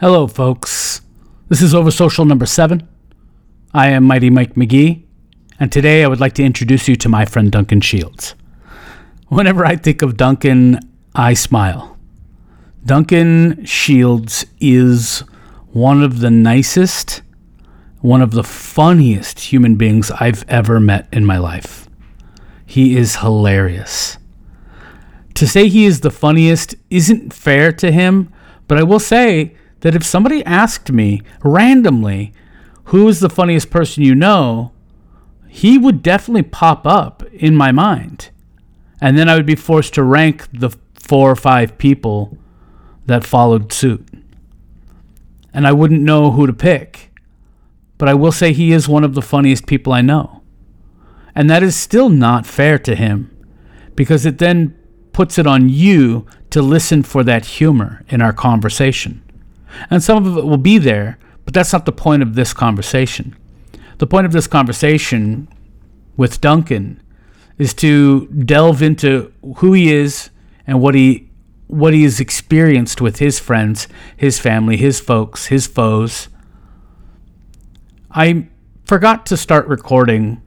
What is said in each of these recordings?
Hello, folks. This is Oversocial number seven. I am Mighty Mike McGee, and today I would like to introduce you to my friend Duncan Shields. Whenever I think of Duncan, I smile. Duncan Shields is one of the nicest, one of the funniest human beings I've ever met in my life. He is hilarious. To say he is the funniest isn't fair to him, but I will say that if somebody asked me randomly, who is the funniest person you know, he would definitely pop up in my mind. And then I would be forced to rank the four or five people that followed suit. And I wouldn't know who to pick. But I will say he is one of the funniest people I know. And that is still not fair to him because it then puts it on you to listen for that humor in our conversation. And some of it will be there, but that's not the point of this conversation. The point of this conversation with Duncan is to delve into who he is and what he what he has experienced with his friends, his family, his folks, his foes. I forgot to start recording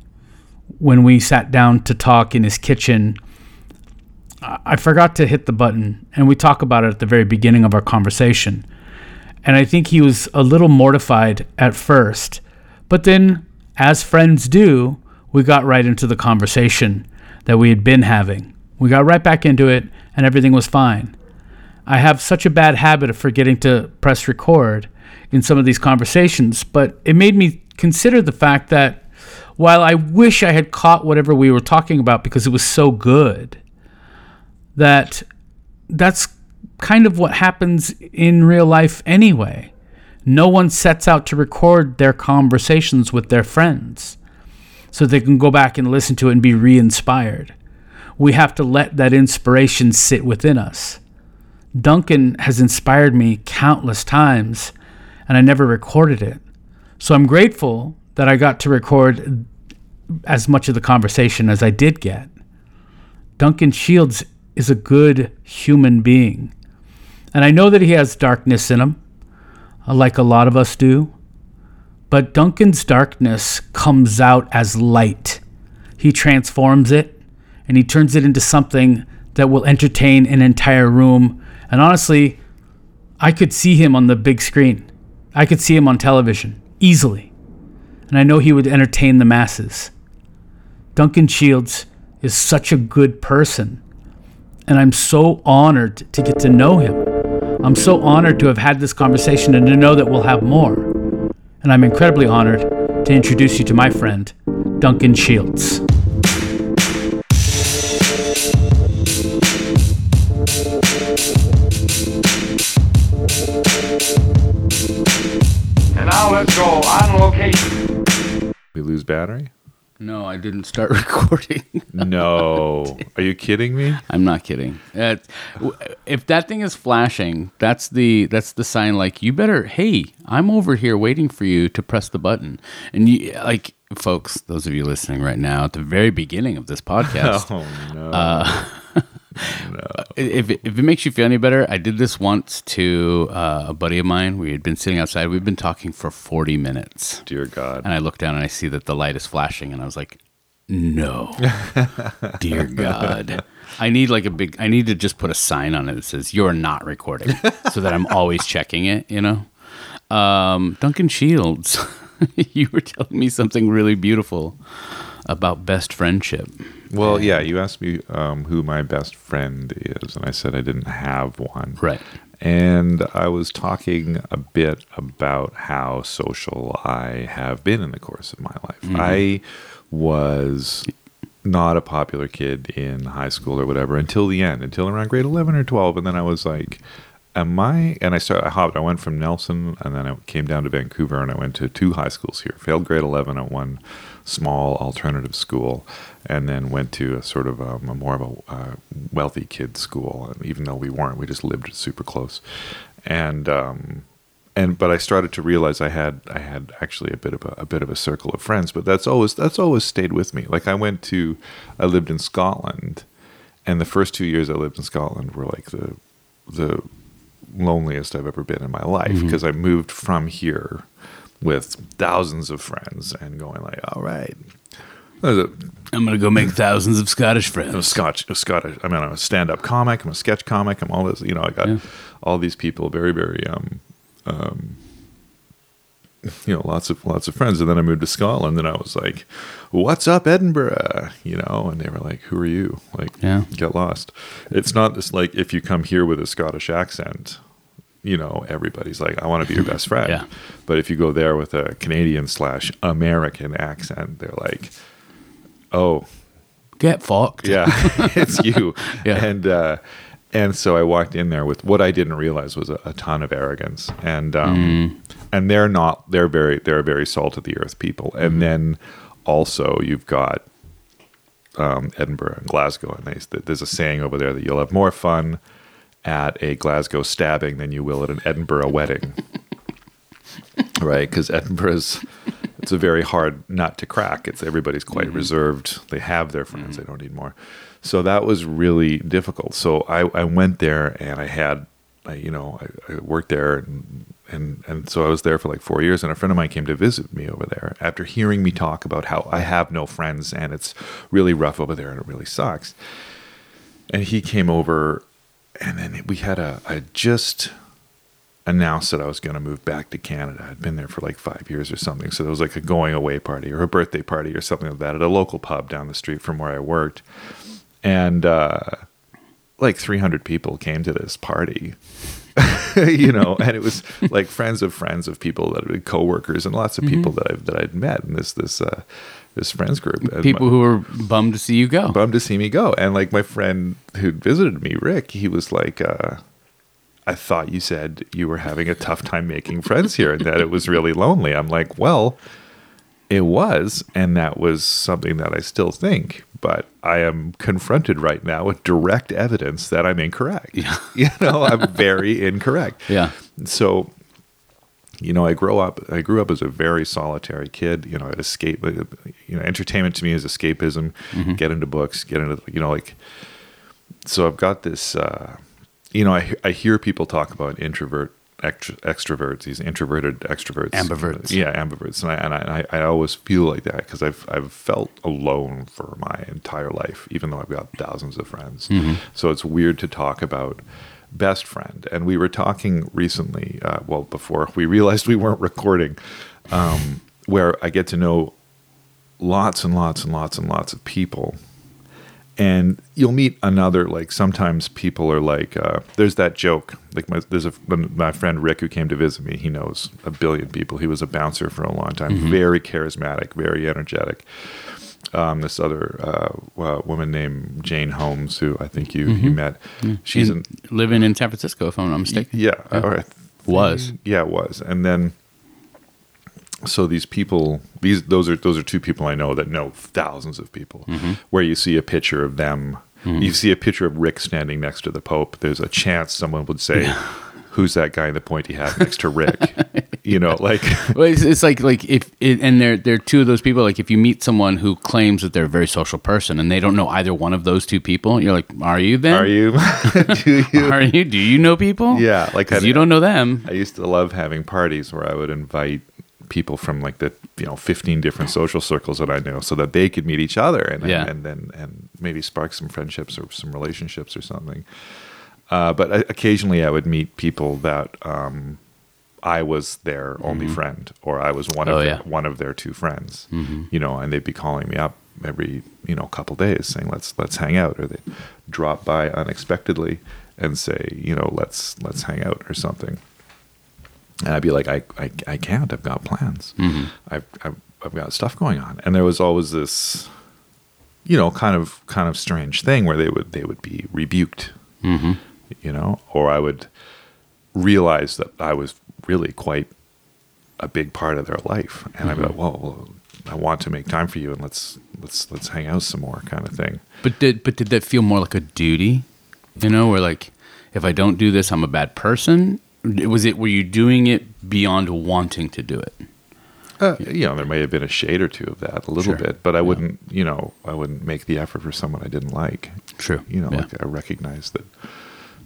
when we sat down to talk in his kitchen. I forgot to hit the button, and we talk about it at the very beginning of our conversation. And I think he was a little mortified at first. But then, as friends do, we got right into the conversation that we had been having. We got right back into it, and everything was fine. I have such a bad habit of forgetting to press record in some of these conversations, but it made me consider the fact that while I wish I had caught whatever we were talking about because it was so good, that that's kind of what happens in real life anyway. No one sets out to record their conversations with their friends so they can go back and listen to it and be re inspired. We have to let that inspiration sit within us. Duncan has inspired me countless times, and I never recorded it. So I'm grateful that I got to record as much of the conversation as I did get. Duncan Shields is a good human being. And I know that he has darkness in him, uh, like a lot of us do. But Duncan's darkness comes out as light. He transforms it and he turns it into something that will entertain an entire room. And honestly, I could see him on the big screen. I could see him on television easily. And I know he would entertain the masses. Duncan Shields is such a good person. And I'm so honored to get to know him. I'm so honored to have had this conversation and to know that we'll have more. And I'm incredibly honored to introduce you to my friend, Duncan Shields. And now let's go on location. We lose battery? No, I didn't start recording. No. Are you kidding me? I'm not kidding. Uh, if that thing is flashing, that's the that's the sign. Like you better. Hey, I'm over here waiting for you to press the button. And you like, folks, those of you listening right now at the very beginning of this podcast. Oh no. Uh, If, it- if it makes you feel any better, I did this once to uh, a buddy of mine. We had been sitting outside. We've been talking for 40 minutes. Dear God. And I look down and I see that the light is flashing, and I was like, no, dear God. I need like a big, I need to just put a sign on it that says, you're not recording, so that I'm always checking it, you know? Um, Duncan Shields, you were telling me something really beautiful about best friendship. Well, yeah, you asked me um, who my best friend is, and I said I didn't have one. Right. And I was talking a bit about how social I have been in the course of my life. I was not a popular kid in high school or whatever until the end, until around grade 11 or 12. And then I was like, am I? And I started, I hopped, I went from Nelson and then I came down to Vancouver and I went to two high schools here. Failed grade 11 at one small alternative school and then went to a sort of um, a more of a uh, wealthy kids school. And even though we weren't, we just lived super close. And, um, and but I started to realize I had I had actually a bit of a, a bit of a circle of friends, but that's always that's always stayed with me. Like I went to I lived in Scotland, and the first two years I lived in Scotland were like the the loneliest I've ever been in my life Mm-hmm. because I moved from here with thousands of friends and going like, all right, a, I'm gonna go make thousands of Scottish I'm a friends. Scotch, a Scottish. I mean, I'm a stand-up comic. I'm a sketch comic. I'm all this. You know, I got Yeah. all these people, very, very, um, um, you know, lots of lots of friends. And then I moved to Scotland, and I was like, "What's up, Edinburgh?" You know, and they were like, "Who are you?" Like, Yeah. get lost. It's not just like if you come here with a Scottish accent. You know, everybody's like, "I want to be your best friend." Yeah. But if you go there with a Canadian slash American accent, they're like, "Oh, Get fucked. yeah, it's you. Yeah. And uh, and so I walked in there with what I didn't realize was a, a ton of arrogance, and um, and they're not. They're very they're very salt of the earth people. And then also you've got um, Edinburgh and Glasgow, and they, there's a saying over there that you'll have more fun at a Glasgow stabbing than you will at an Edinburgh wedding. right? Because Edinburgh's it's a very hard nut to crack. It's everybody's quite mm-hmm. reserved. They have their friends. Mm-hmm. They don't need more. So that was really difficult. So I, I went there and I had, I, you know, I, I worked there and, and and so I was there for like four years. And a friend of mine came to visit me over there after hearing me talk about how I have no friends and it's really rough over there and it really sucks. And he came over, and then we had a I just announced that I was going to move back to Canada. I'd been there for like five years or something. So there was like a going away party or a birthday party or something like that at a local pub down the street from where I worked. And uh, like 300 people came to this party, you know, and it was like friends of friends of people that had been coworkers and lots of people that I've, that I'd met in this, this, uh, this friends group. And People my- who were bummed to see you go. bummed to see me go. And like my friend who visited me, Rick, he was like, uh, I thought you said you were having a tough time making friends here and that it was really lonely. I'm like, well, it was. And that was something that I still think. But I am confronted right now with direct evidence that I'm incorrect. Yeah. You know, I'm very incorrect. Yeah. So, you know, I grew up. I grew up as a very solitary kid. You know, I'd escape. Uh, you know, entertainment to me is escapism. Mm-hmm. Get into books. Get into you know like. So I've got this. Uh, you know, I I hear people talk about introvert extro, extroverts. These introverted extroverts. Ambiverts. Yeah, ambiverts. And I and I, I always feel like that because I've I've felt alone for my entire life, even though I've got thousands of friends. Mm-hmm. So it's weird to talk about best friend. And we were talking recently, uh, well, before we realized we weren't recording, um, where I get to know lots and lots and lots and lots of people. And you'll meet another, like sometimes people are like, uh, there's that joke. Like, my, there's a, my friend Rick who came to visit me, he knows a billion people. He was a bouncer for a long time, very charismatic, very energetic um, this other uh, uh, woman named Jane Holmes, who I think you you met. She's In- living in San Francisco, if I'm not mistaken. yeah, I Was. yeah, it was, and then so these people, these those are those are two people I know that know thousands of people. Where you see a picture of them, you see a picture of Rick standing next to the Pope. There's a chance someone would say. Who's that guy in the pointy hat next to Rick? you know, like Well, it's, it's like like if it, and they're they're two of those people. Like if you meet someone who claims that they're a very social person and they don't know either one of those two people, you're like, are you then? Are you? Do you? Are you? Do you know people? Yeah, like you don't know them. I used to love having parties where I would invite people from like the you know 15 different social circles that I know so that they could meet each other and Yeah. and then and maybe spark some friendships or some relationships or something. Uh, but occasionally I would meet people that um, I was their only friend or I was one of Oh, their, yeah. one of their two friends. You know, and they'd be calling me up every you know couple days saying let's let's hang out or they drop by unexpectedly and say you know let's let's hang out or something and I'd be like, I, I, I can't. I've got plans. I've, I've, I've got stuff going on. And there was always this, you know, kind of, kind of strange thing where they would, they would be rebuked, Mm-hmm. You know, or I would realize that I was really quite a big part of their life. And I'd be like, well, well, I want to make time for you and let's, let's, let's hang out some more kind of thing. But did but did that feel more like a duty? You know, where like if I don't do this, I'm a bad person. Was it? Were you doing it beyond wanting to do it? Uh, you know, there may have been a shade or two of that, a little Sure. bit, but I wouldn't, you know, I wouldn't make the effort for someone I didn't like. True. You know, Yeah. like I recognize that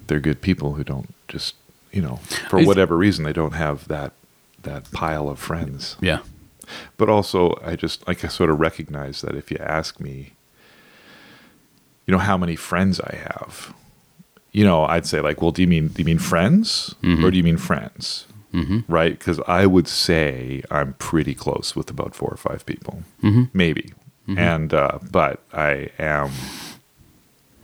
they're good people who don't just you know, for whatever reason, they don't have that that pile of friends. Yeah. But also, I just like I sort of recognize that if you ask me, you know, how many friends I have, you know, I'd say like, well, do you mean do you mean friends or do you mean friends? Mm-hmm. Right? Because I would say I'm pretty close with about four or five people, maybe. And uh, but I am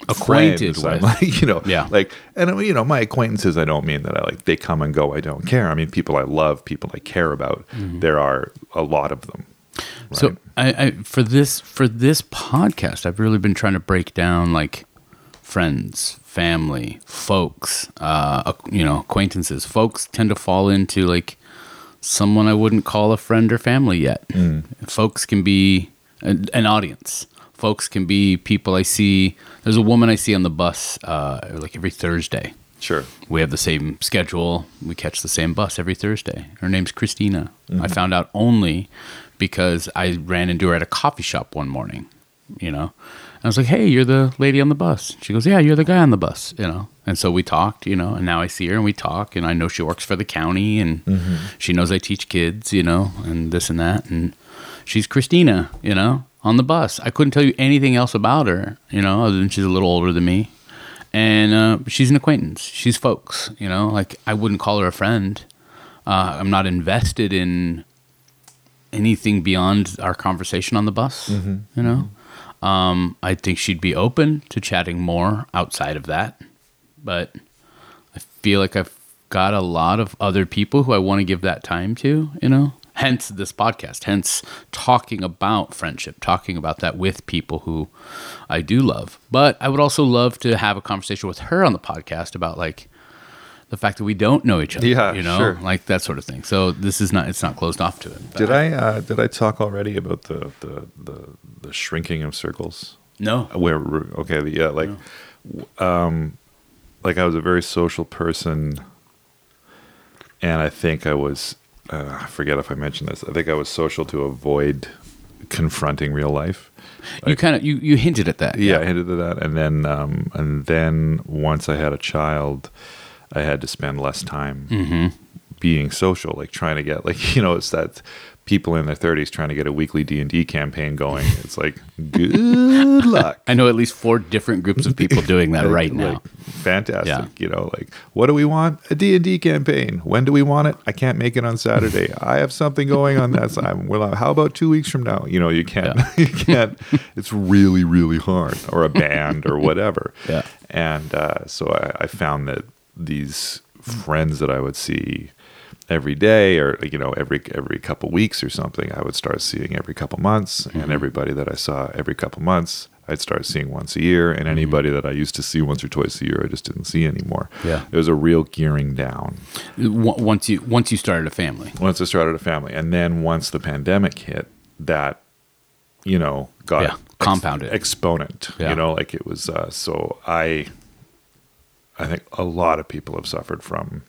Acquainted friends, I'm like, you know, Yeah. like, and you know, my acquaintances, I don't mean that I like they come and go. I don't care. I mean, people I love, people I care about. There are a lot of them. Right? So I, I for this for this podcast, I've really been trying to break down like friends, family, folks, uh, you know, acquaintances. Folks tend to fall into like someone I wouldn't call a friend or family yet. Folks can be an, an audience. Folks can be people I see. There's a woman I see on the bus uh, like every Thursday. sure. We have the same schedule. We catch the same bus every Thursday. Her name's Christina. I found out only because I ran into her at a coffee shop one morning, you know. And I was like, "Hey, you're the lady on the bus." She goes, "Yeah, you're the guy on the bus," you know. And so we talked, you know, and now I see her and we talk and I know she works for the county and she knows I teach kids, you know, and this and that and she's Christina, you know, on the bus. I couldn't tell you anything else about her, you know, other than she's a little older than me and uh, she's an acquaintance. She's folks, you know. Like I wouldn't call her a friend. Uh, I'm not invested in anything beyond our conversation on the bus. You know, um, I think she'd be open to chatting more outside of that, but I feel like I've got a lot of other people who I want to give that time to. You know. Hence this podcast, hence talking about friendship, talking about that with people who I do love. But I would also love to have a conversation with her on the podcast about like the fact that we don't know each other. Yeah, you know, sure. like that sort of thing. So this is not it's not closed off to it. Did I uh, did I talk already about the the the, the shrinking of circles? No. Where we're- okay, yeah, like, w- um, like I was a very social person, and I think I was. Uh, I forget if I mentioned this. I think I was social to avoid confronting real life. you kind of you you hinted at that. Yeah, I hinted at that, and then um, and then once I had a child, I had to spend less time Mm-hmm. being social, like trying to get like you know it's that people in their thirties trying to get a weekly D and D campaign going. It's like good luck. I know at least four different groups of people doing that Like- right now. like, fantastic. Yeah. You know, like what do we want? A D and D campaign. When do we want it? I can't make it on Saturday. I have something going on that side. Well, how about two weeks from now? You know, you can't. Yeah. you can't. It's really, really hard. Or a band or whatever. Yeah. And uh, so I, I found that these friends that I would see every day or you know every every couple weeks or something i would start seeing every couple months Mm-hmm. and everybody that i saw every couple months i'd start seeing once a year and anybody that i used to see once or twice a year i just didn't see anymore Mm-hmm. Yeah. there was a real gearing down Once you once you started a family. once i started a family and then once the pandemic hit that you know got Yeah, compounded. exponent Yeah. you know like it was uh, so i i think a lot of people have suffered from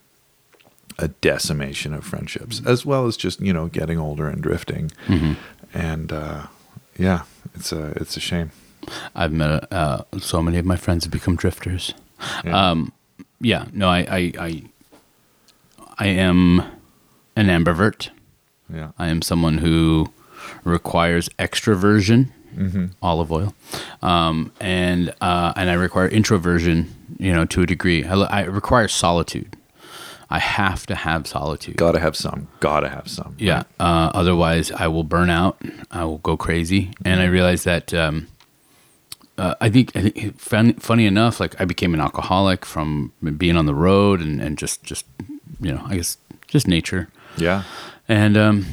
a decimation of friendships as well as just you know getting older and drifting Mm-hmm. and uh yeah it's a it's a shame I've met uh, so many of my friends have become drifters. Yeah. Um, yeah, no, I, I, I, I am an ambivert. yeah I am someone who requires extroversion, olive oil, um, and uh, and I require introversion. You know, to a degree, I, I require solitude. I have to have solitude. gotta have some gotta have some Yeah. Uh, otherwise, I will burn out. I will go crazy. And I realized that um, uh, I think, I think fun, funny enough, like I became an alcoholic from being on the road and, and just, just you know, I guess just nature. yeah And um,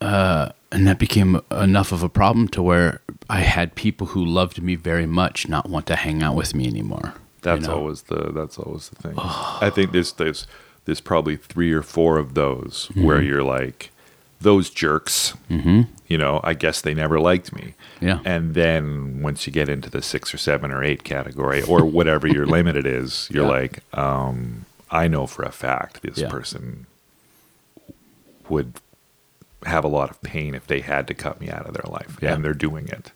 uh, and that became enough of a problem to where I had people who loved me very much not want to hang out with me anymore. You That's know? always the that's always the thing. I think there's there's there's probably three or four of those Mm-hmm. where you're like those jerks. Mm-hmm. You know, I guess they never liked me. Yeah. And then once you get into the six or seven or eight category or whatever your limit is, you're Yeah. like, um, I know for a fact this Yeah. person would have a lot of pain if they had to cut me out of their life, Yeah. and they're doing it.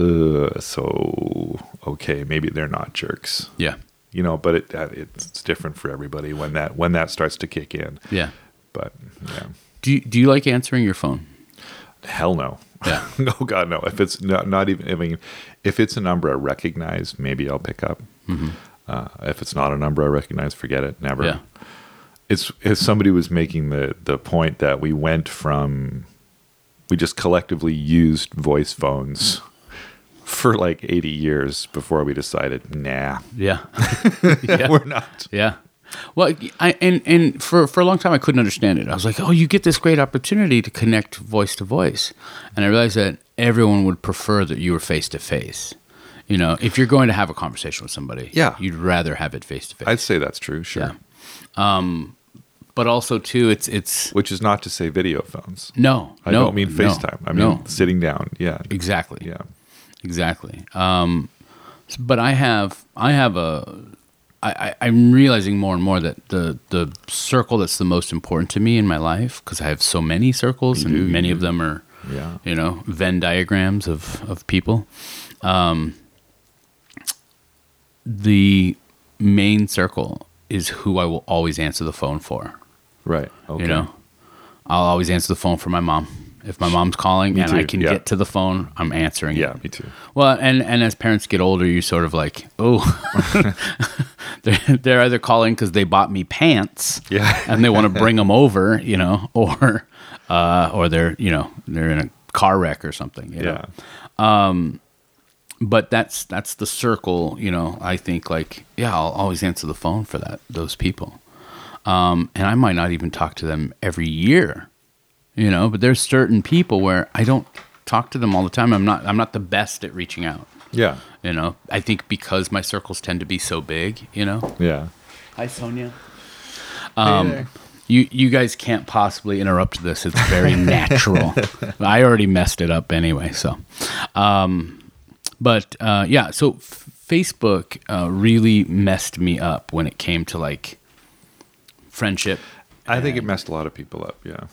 Uh, so okay, maybe they're not jerks. Yeah. you know, but it uh, it's different for everybody when that when that starts to kick in. Yeah. But yeah, Do you, do you like answering your phone? hell no. Yeah. no, God, no. If it's not, not even, I mean, if it's a number I recognize, maybe I'll pick up. Uh, if it's not a number I recognize, forget it. Never. Yeah. It's, it's somebody was making the, the point that we went from, we just collectively used voice phones for like 80 years before we decided, nah, Yeah. yeah. we're not. Yeah. Well, I and and for for a long time I couldn't understand it. I was like, "Oh, you get this great opportunity to connect voice to voice," and I realized that everyone would prefer that you were face to face. You know, if you're going to have a conversation with somebody, Yeah. you'd rather have it face to face. I'd say that's true, sure. Yeah. Um, but also, too, it's it's Which is not to say video phones. no, I no, don't mean no, FaceTime. I mean no, sitting down. Yeah. exactly. Yeah. Exactly. Um, but I have I have a I, I, I'm realizing more and more that the the circle that's the most important to me in my life because I have so many circles and do, many you of them are Yeah. you know Venn diagrams of of people. Um, the main circle is who I will always answer the phone for. Right. Okay. You know, I'll always answer the phone for my mom. If my mom's calling Me and I can yeah. get to the phone, I'm answering. it. Yeah, me too. Well, and and as parents get older, you sort of like, oh, they're they're either calling because they bought me pants, Yeah. and they want to bring them over, you know, or uh, or they're you know they're in a car wreck or something. You know? Yeah. But that's that's the circle, you know. I think like, yeah, I'll always answer the phone for that those people, um, and I might not even talk to them every year, you know. But there's certain people where I don't talk to them all the time. I'm not I'm not the best at reaching out. Yeah. You know, I think because my circles tend to be so big, you know. Yeah. Hi, Sonia. Um, you you guys can't possibly interrupt this. It's very natural. I already messed it up anyway. So, um, but uh, yeah, so f- Facebook uh, really messed me up when it came to like friendship. I think it messed a lot of people up. Yeah.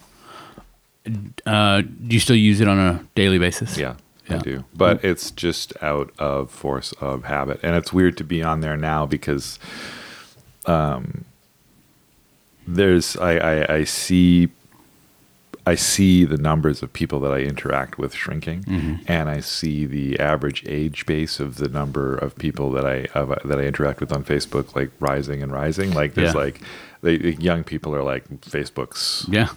Uh, do you still use it on a daily basis? Yeah. Yeah. I do. But it's just out of force of habit. And it's weird to be on there now because um there's I, I, I see I see the numbers of people that I interact with shrinking, Mm-hmm. and I see the average age base of the number of people that I of, that I interact with on Facebook like rising and rising. Like there's Yeah. like the the young people are like Facebook's. Yeah.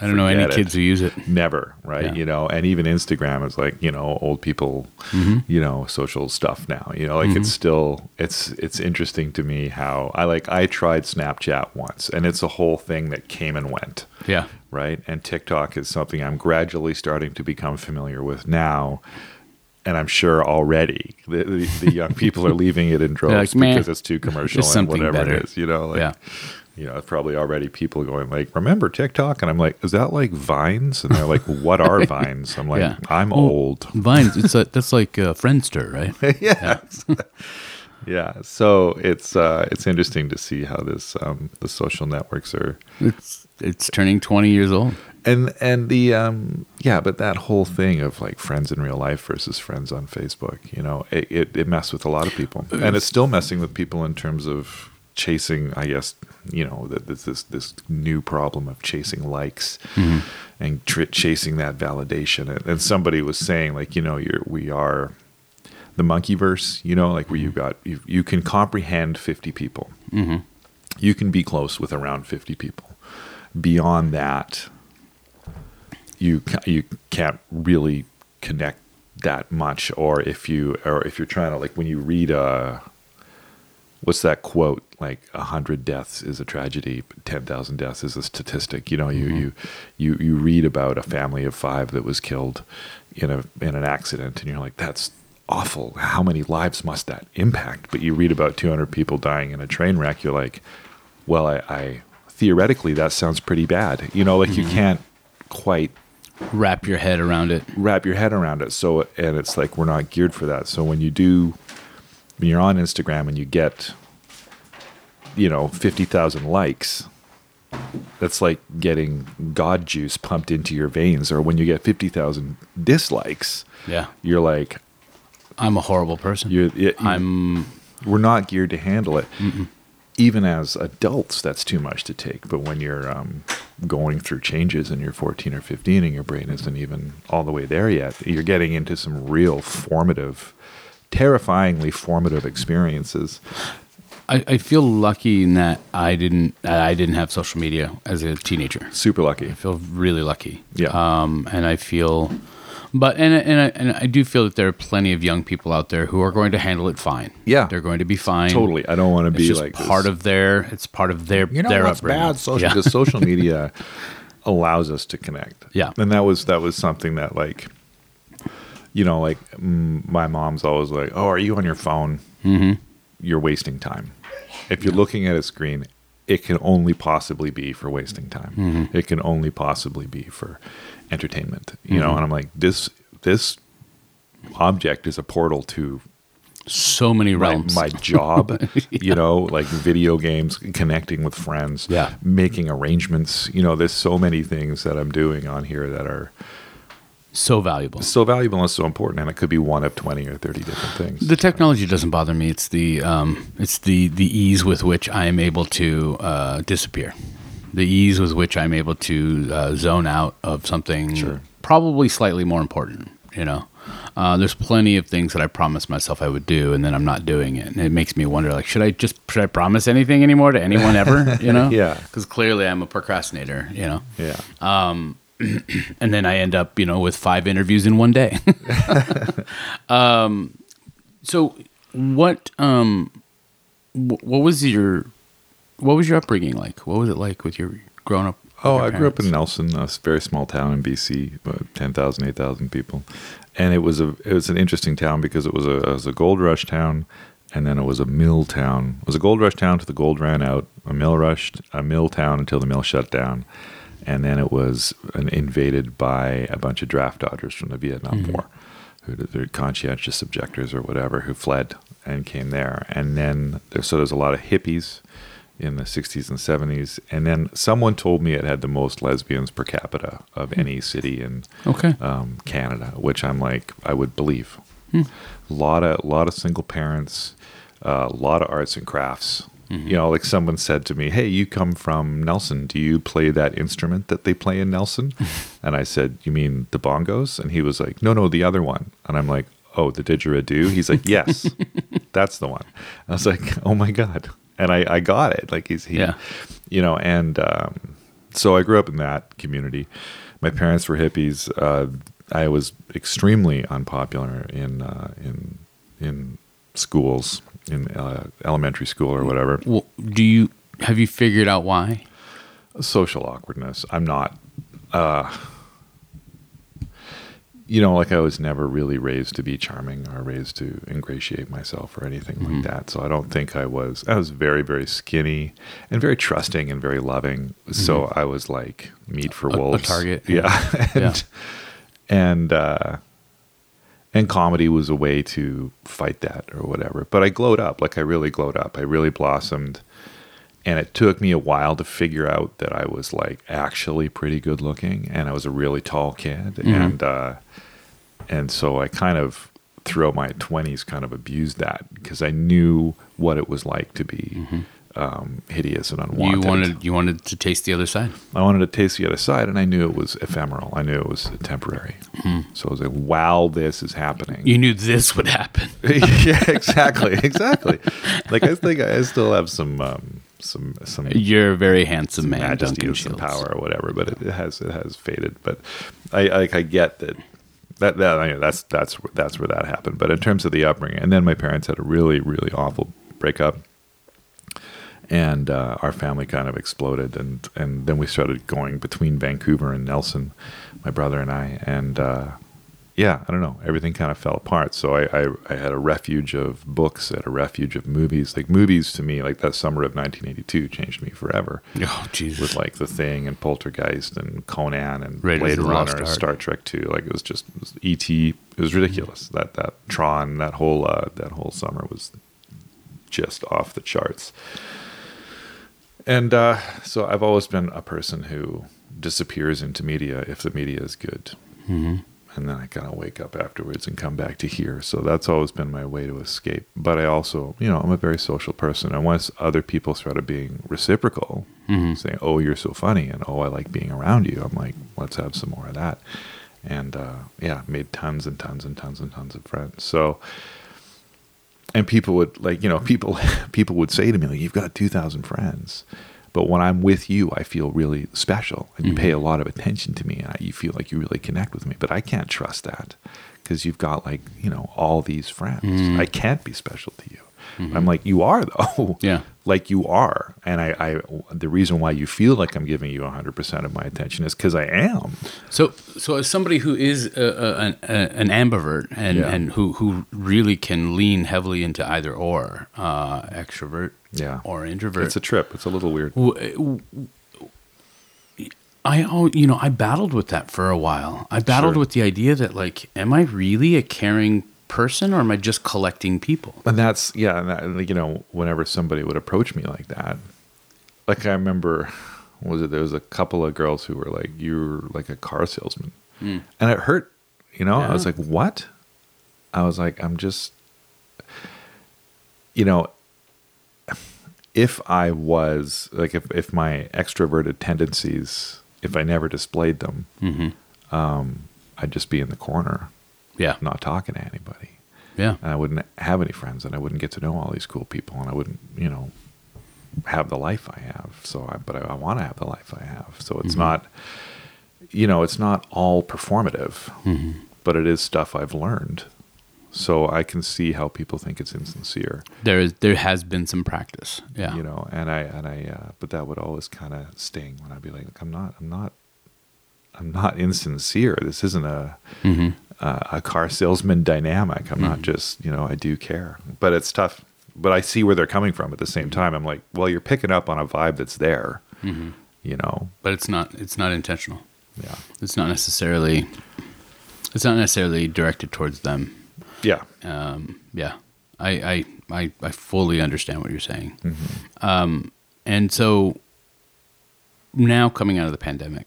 I don't know any it kids who use it. never right Yeah. you know and even instagram is like you know old people Mm-hmm. you know social stuff now you know like it's still it's it's interesting to me how i like i tried snapchat once and it's a whole thing that came and went Yeah. right and tiktok is something i'm gradually starting to become familiar with now and I'm sure already the, the, the young people are leaving it in droves like, because it's too commercial and whatever better." it is. You know, like Yeah. You know, it's probably already people going like, "Remember TikTok?" And I'm like, "Is that like Vines?" And they're like, "What are Vines?" I'm like, Yeah. "I'm Oh, old." Vines. It's a, that's like uh, Friendster, right? yeah. yeah. So it's uh, it's interesting to see how this um, the social networks are It's it's turning twenty years old. and and the um yeah but that whole thing of like friends in real life versus friends on facebook you know it, it, it messed with a lot of people and it's still messing with people in terms of chasing i guess you know this this this new problem of chasing likes mm-hmm. and tr- chasing that validation. And, and somebody was saying like you know you're we are the monkey verse you know like where you've mm-hmm. got you, you can comprehend 50 people. Mm-hmm. You can be close with around 50 people. Beyond that you you can't really connect that much or if you or if you're trying to like when you read a what's that quote? Like a hundred deaths is a tragedy 10,000 deaths is a statistic. You know you, mm-hmm. you you you read about a family of five that was killed in a in an accident and you're like that's awful. How many lives must that impact? But you read about 200 people dying in a train wreck you're like well i, I theoretically that sounds pretty bad. You know like you mm-hmm. can't quite Wrap your head around it. wrap your head around it. So, and it's like we're not geared for that. So when you do, when you're on Instagram and you get, you know, fifty thousand likes, that's like getting God juice pumped into your veins. Or when you get fifty thousand dislikes, Yeah, you're like, I'm a horrible person. you, you I'm we're not geared to handle it. Even as adults, that's too much to take. But when you're um, going through changes and you're 14 or 15 and your brain isn't even all the way there yet, you're getting into some real formative, terrifyingly formative experiences. I, I feel lucky in that I didn't I didn't have social media as a teenager. Super lucky. I feel really lucky. Yeah. Um, and I feel, but and and I, and I do feel that there are plenty of young people out there who are going to handle it fine. Yeah. they're going to be fine. Totally. I don't want to be just like part this- of their. It's part of their. you know their what's upbringing. bad social Yeah. because social media allows us to connect Yeah. and that was that was something that like you know like my mom's always like oh are you on your phone mm-hmm. you're wasting time if you're looking at a screen it can only possibly be for wasting time Mm-hmm. it can only possibly be for entertainment you know Mm-hmm. and i'm like this this object is a portal to so many realms. my job, you know, like video games, connecting with friends, Yeah. making arrangements. You know, there's so many things that I'm doing on here that are so valuable. so valuable and so important, and it could be one of 20 or 30 different things. The technology doesn't bother me. It's the um, it's the the ease with which I am able to uh, disappear. The ease with which I'm able to uh, zone out of something Sure. probably slightly more important. You know, uh, there's plenty of things that I promised myself I would do, and then I'm not doing it, and it makes me wonder: like, should I just should I promise anything anymore to anyone ever? You know? Yeah. Because clearly I'm a procrastinator. You know. yeah. and then I end up, you know, with five interviews in one day. um, so what, um, wh- what was your, what was your upbringing like? What was it like with your growing up? Oh, I grew up in? Nelson, a very small town in BC, about 10,000, 8,000 people. And it was a it was an interesting town because it was a it was a gold rush town and then it was a mill town. It was a gold rush town till the gold ran out, a mill rushed, a mill town until the mill shut down. And then it was an invaded by a bunch of draft dodgers from the Vietnam mm-hmm. War, who they're conscientious objectors or whatever, who fled and came there. And then there, so there's a lot of hippies in the 60s and 70s. And then someone told me it had the most lesbians per capita of any city in Okay. um, Canada, which I'm like, I would believe. A lot of lot of single parents, uh, a lot of arts and crafts. You know, like someone said to me, "Hey, you come from Nelson. Do you play that instrument that they play in Nelson?" and I said, "You mean the bongos?" And he was like, "No, no, the other one." And I'm like, "Oh, the didgeridoo." He's like, "Yes, that's the one." I was like, "Oh my god!" And I I got it. Like he's he, Yeah. you know, and um, so I grew up in that community. My parents were hippies. Uh, I was extremely unpopular in uh, in in schools, in uh, elementary school or whatever. Well, do you, have you figured out why? Social awkwardness. I'm not. Uh, you know, like I was never really raised to be charming or raised to ingratiate myself or anything like that. So I don't think I was. I was very, very skinny and very trusting and very loving. So I was like meat for A- a wolves. target. Yeah. and Yeah. and uh, and comedy was a way to fight that or whatever. But I glowed up, like I really glowed up. I really blossomed, and it took me a while to figure out that I was like actually pretty good looking, and I was a really tall kid, and uh, and so I kind of throughout my twenties kind of abused that because I knew what it was like to be. Um, hideous and unwanted. You wanted, you wanted to taste the other side. I wanted to taste the other side, and I knew it was ephemeral. I knew it was temporary. So I was like, "While this is happening." You knew this would happen. yeah, exactly, exactly. Like I think I still have some, um, some, some You're a very handsome man, majesty Duncan Shields. power or whatever, but it, it has it has faded. But I like I get that that that I mean, that's that's that's where that happened. But in terms of the upbringing, and then my parents had a really really awful breakup, and uh, our family kind of exploded, and and then we started going between Vancouver and Nelson, my brother and I, and. Uh, yeah, I don't know. Everything kind of fell apart. So I, I, I had a refuge of books, had a refuge of movies. Like movies to me, like that summer of 1982 changed me forever Oh, Jesus. with like The Thing and Poltergeist and Conan and Raiders Blade of the Lost Runner and Star Trek 2. Like it was just it was ET. It was ridiculous. That that Tron, that whole uh, that whole summer was just off the charts. And uh, so I've always been a person who disappears into media if the media is good. Mm-hmm. and then I kind of wake up afterwards and come back to here. So that's always been my way to escape. But I also, you know, I'm a very social person, and once other people started being reciprocal, saying, "Oh, you're so funny," and "Oh, I like being around you," I'm like, "Let's have some more of that." And uh, yeah, made tons and tons and tons and tons of friends. So and people would like you know people people would say to me like you've got 2000 friends but when i'm with you i feel really special and you pay a mm-hmm. lot of attention to me and I, you feel like you really connect with me. But i can't trust that because you've got like you know all these friends. Mm-hmm. I can't be special to you i'm like you are though Yeah. like you are and I, I the reason why you feel like i'm giving you 100% of my attention is because i am So, so as somebody who is a, a, an, a, an ambivert and, Yeah. and who, who really can lean heavily into either or, uh, extrovert Yeah. or introvert, it's a trip it's a little weird W- I you know I battled with that for a while. I battled Sure. with the idea that like, am I really a caring person or am I just collecting people? And that's yeah, and that, you know, whenever somebody would approach me like that, like I remember, was it there was a couple of girls who were like, "You're like a car salesman," and it hurt. You know, I was like, "What?" I was like, "I'm just," you know, if I was like, if if my extroverted tendencies, if I never displayed them, um, I'd just be in the corner, Yeah, I'm not talking to anybody yeah, and I wouldn't have any friends, and I wouldn't get to know all these cool people, and I wouldn't, you know, have the life I have. So, I, but I, I want to have the life I have. So it's not, you know, it's not all performative, but it is stuff I've learned. So I can see how people think it's insincere, there is there has been some practice. Yeah, you know, and I and I, uh, but that would always kind of sting when I'd be like, I'm not, I'm not, I'm not insincere. This isn't a Mm-hmm. Uh, a car salesman dynamic. I'm not just, you know, I do care, but it's tough. But I see where they're coming from at the same time. I'm like, well, you're picking up on a vibe that's there, you know? but it's not it's not intentional. Yeah. It's not necessarily it's not necessarily directed towards them. Yeah. um, yeah, I, I, I, I fully understand what you're saying. Um, and so now coming out of the pandemic,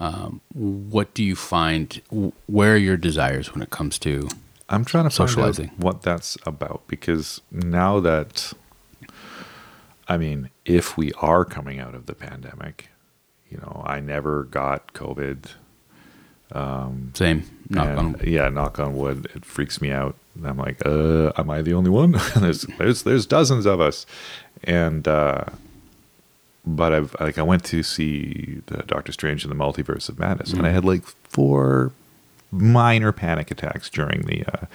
um, what do you find? Where are your desires when it comes to? I'm trying to find Socializing. out what that's about because now that, I mean, if we are coming out of the pandemic, you know, I never got COVID. Same, knock and, on. yeah, knock on wood. It freaks me out. And I'm like, uh, am I the only one? there's there's there's dozens of us, and uh, but I've like I went to see the Doctor Strange in the Multiverse of Madness, and I had like four minor panic attacks during the uh,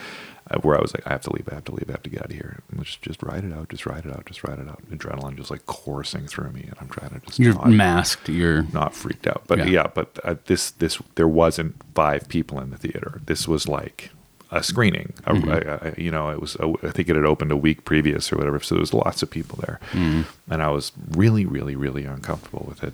uh, where I was like, I have to leave, I have to leave, I have to get out of here. And just just ride it out, just ride it out, just ride it out. Adrenaline just like coursing through me, and I'm trying to just You're not- masked. You're not freaked out. But Yeah. yeah, but uh, this this there wasn't five people in the theater. This was like a screening. A- a- a- you know, it was a, I think it had opened a week previous or whatever. So there was lots of people there, and I was really, really, really uncomfortable with it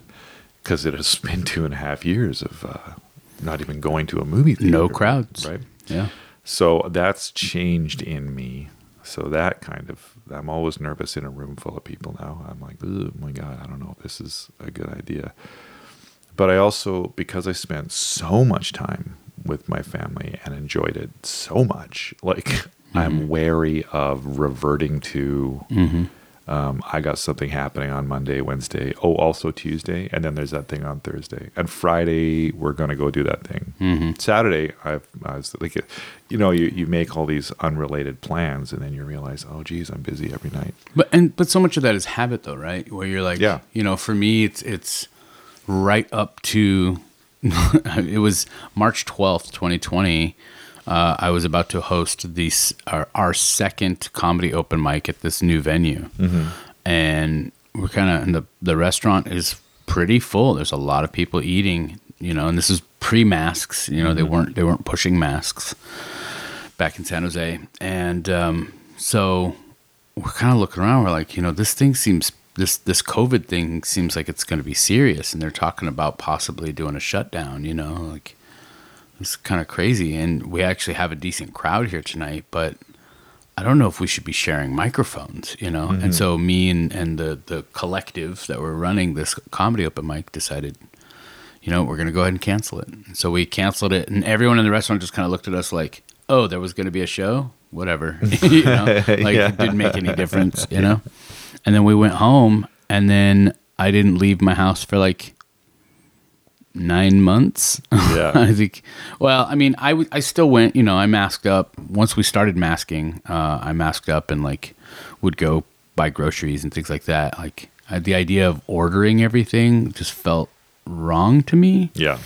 because it has been two and a half years of uh, not even going to a movie theater. no crowds. right? Yeah. So that's changed in me. So that kind of, I'm always nervous in a room full of people now. I'm like, oh my God, I don't know if this is a good idea. But I also, because I spent so much time with my family and enjoyed it so much, like I'm mm-hmm. wary of reverting to, mm-hmm. um, I got something happening on Monday, Wednesday, oh, also Tuesday. And then there's that thing on Thursday. And Friday, we're going to go do that thing. Mm-hmm. Saturday, I've, I was like, you know, you, you make all these unrelated plans and then you realize, oh, geez, I'm busy every night. But and but so much of that is habit though, right? Where you're like, Yeah. you know, for me it's it's right up to it was March 12th, 2020. Uh, I was about to host this our, our second comedy open mic at this new venue, and we're kind of and the the restaurant is pretty full. There's a lot of people eating, you know, and this is pre masks. You know, they weren't they weren't pushing masks back in San Jose, and um, so we're kind of looking around. We're like, you know, this thing seems this this COVID thing seems like it's going to be serious, and they're talking about possibly doing a shutdown. You know, like it's kind of crazy. And we actually have a decent crowd here tonight, but I don't know if we should be sharing microphones. You know, and mm-hmm. so me and and the the collective that were running this comedy open mic decided. you know, we're going to go ahead and cancel it. And so we canceled it, and everyone in the restaurant just kind of looked at us like, oh, there was going to be a show? Whatever. you know, like Yeah. it didn't make any difference, you know? And then we went home, and then I didn't leave my house for like nine months. Yeah. I think. Well, I mean, I, w- I still went. You know, I masked up. Once we started masking, uh, I masked up and like would go buy groceries and things like that. Like I, the idea of ordering everything just felt wrong to me. Yeah.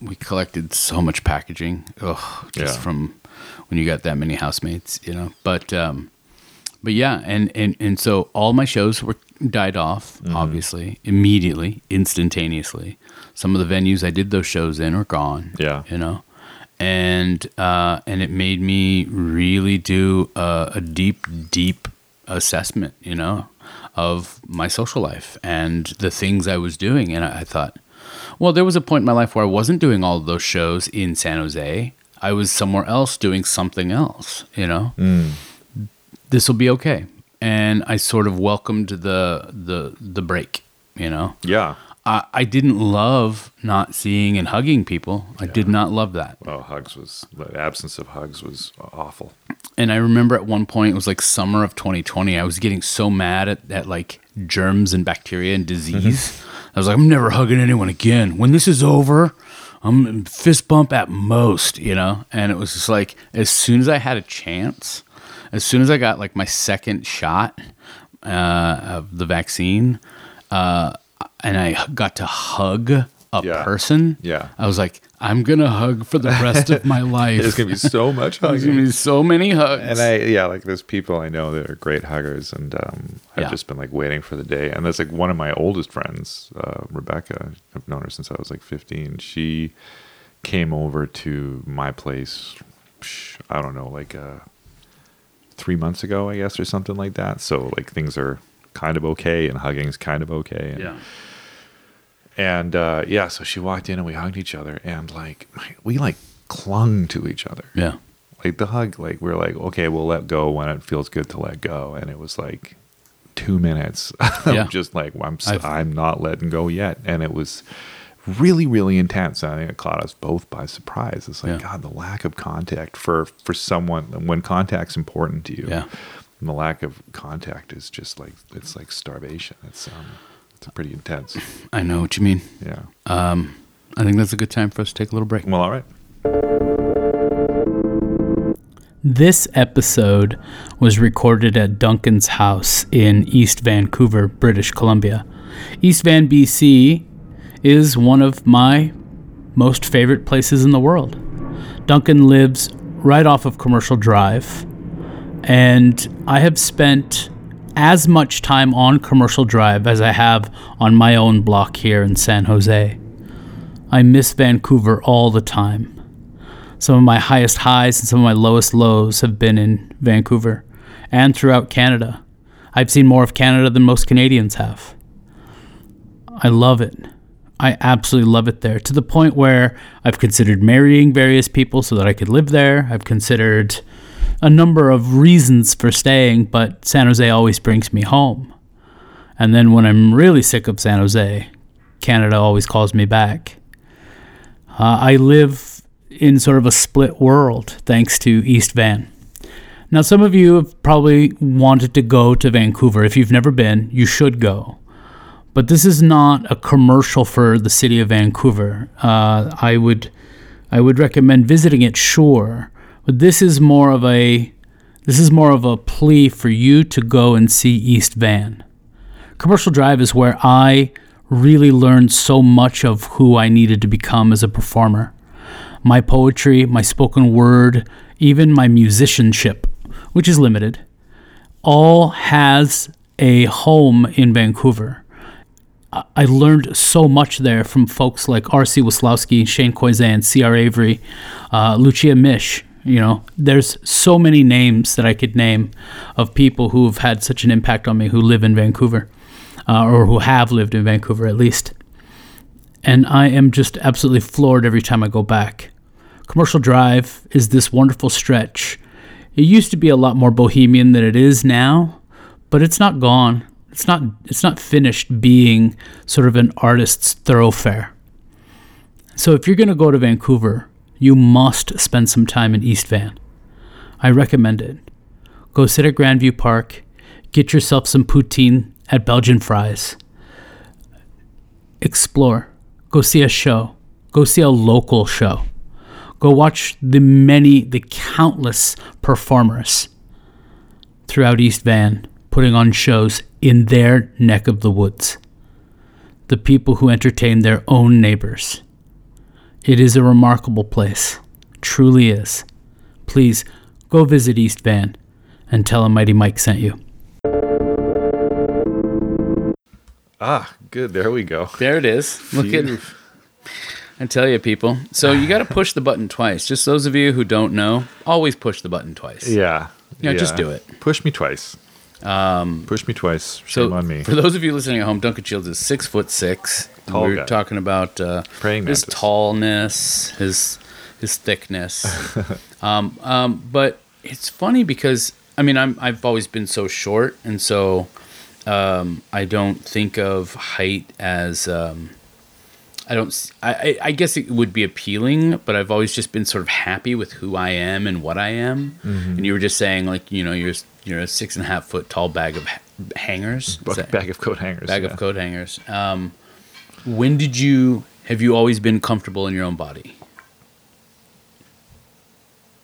We collected so much packaging. Ugh, just Yeah. from when you got that many housemates, you know. But um, but yeah, and and and so all my shows were died off, Mm-hmm. obviously, immediately, instantaneously. Some of the venues I did those shows in are gone. Yeah. you know, and uh, and it made me really do a, a deep, deep assessment, you know, of my social life and the things I was doing, and I, I thought. Well, there was a point in my life where I wasn't doing all those shows in San Jose. I was somewhere else doing something else, you know. This will be okay. And I sort of welcomed the the the break, you know. Yeah. I, I didn't love not seeing and hugging people. I did not love that. Well, hugs was the absence of hugs was awful. And I remember at one point, it was like summer of 2020, I was getting so mad at, at like germs and bacteria and disease. I was like, I'm never hugging anyone again. When this is over, I'm fist bump at most, you know? And it was just like, as soon as I had a chance, as soon as I got like my second shot uh, of the vaccine, uh, and I got to hug a Yeah. person, Yeah. I was like, I'm gonna hug for the rest of my life. There's gonna be so much There's gonna be so many hugs. And I, yeah, like there's people I know that are great huggers, and um, I've Yeah. just been like waiting for the day. And that's like one of my oldest friends, uh, Rebecca. I've known her since I was like 15. She came over to my place. I don't know, like uh, three months ago, I guess, or something like that. So like things are kind of okay, and hugging's kind of okay. And, yeah, And uh, yeah, so she walked in and we hugged each other, and like we like clung to each other yeah, like the hug like we're like okay we'll let go when it feels good to let go and it was like two minutes Yeah. i'm just like i'm s- I've- i'm not letting go yet and it was really really intense and i think it caught us both by surprise it's like Yeah. god the lack of contact for for someone when contact's important to you Yeah. and the lack of contact is just like it's like starvation it's um it's pretty intense I know what you mean. yeah Um, I think that's a good time for us to take a little break. well all right This episode was recorded at Duncan's house in East Vancouver, British Columbia. East Van, BC is one of my most favorite places in the world. Duncan lives right off of Commercial Drive, and I have spent as much time on Commercial Drive as I have on my own block here in San Jose. I miss Vancouver all the time. Some of my highest highs and some of my lowest lows have been in Vancouver and throughout Canada. I've seen more of Canada than most Canadians have. I love it. I absolutely love it there to the point where I've considered marrying various people so that I could live there. I've considered a number of reasons for staying, but San Jose always brings me home. And then when I'm really sick of San Jose, Canada always calls me back. Uh, I live in sort of a split world thanks to East Van. Now, some of you have probably wanted to go to Vancouver. If you've never been, you should go. But this is not a commercial for the city of Vancouver. Uh, I would, I would recommend visiting it, sure, but this is more of a, this is more of a plea for you to go and see East Van. Commercial Drive is where I really learned so much of who I needed to become as a performer. My poetry, my spoken word, even my musicianship, which is limited, all has a home in Vancouver. I- learned so much there from folks like R.C. Weslowski, Shane Koyczan, C.R. Avery, uh, Lucia Misch. You know, there's so many names that I could name of people who have had such an impact on me who live in Vancouver, uh, or who have lived in Vancouver at least. And I am just absolutely floored every time I go back. Commercial Drive is this wonderful stretch. It used to be a lot more bohemian than it is now, but it's not gone. It's not it's not finished being sort of an artist's thoroughfare. So if you're going to go to Vancouver, you must spend some time in East Van. I recommend it. Go sit at Grandview Park, get yourself some poutine at Belgian Fries. Explore. Go see a show. Go see a local show. Go watch the many, the countless performers throughout East Van putting on shows in their neck of the woods. The people who entertain their own neighbors. It is a remarkable place. Truly is. Please go visit East Van and tell him Mighty Mike sent you. Ah, good. There we go. There it is. Look at I tell you, people. So you got to push the button twice. Just those of you who don't know, always push the button twice. Yeah. Yeah, just do it. Push me twice. Um, Push me twice. Shame So on me. for those of you listening at home, Duncan Shields is six foot six. Tall we were guy. talking about uh, Praying his mantis. tallness, his his thickness. um, um, but it's funny because I mean I'm I've always been so short, and so um, I don't think of height as um, I don't. I, I guess it would be appealing, but I've always just been sort of happy with who I am and what I am. Mm-hmm. And you were just saying, like, you know, you're you're a six and a half foot tall bag of ha- hangers, Bag, bag of coat hangers. bag yeah. of coat hangers. Um, when did you have you always been comfortable in your own body?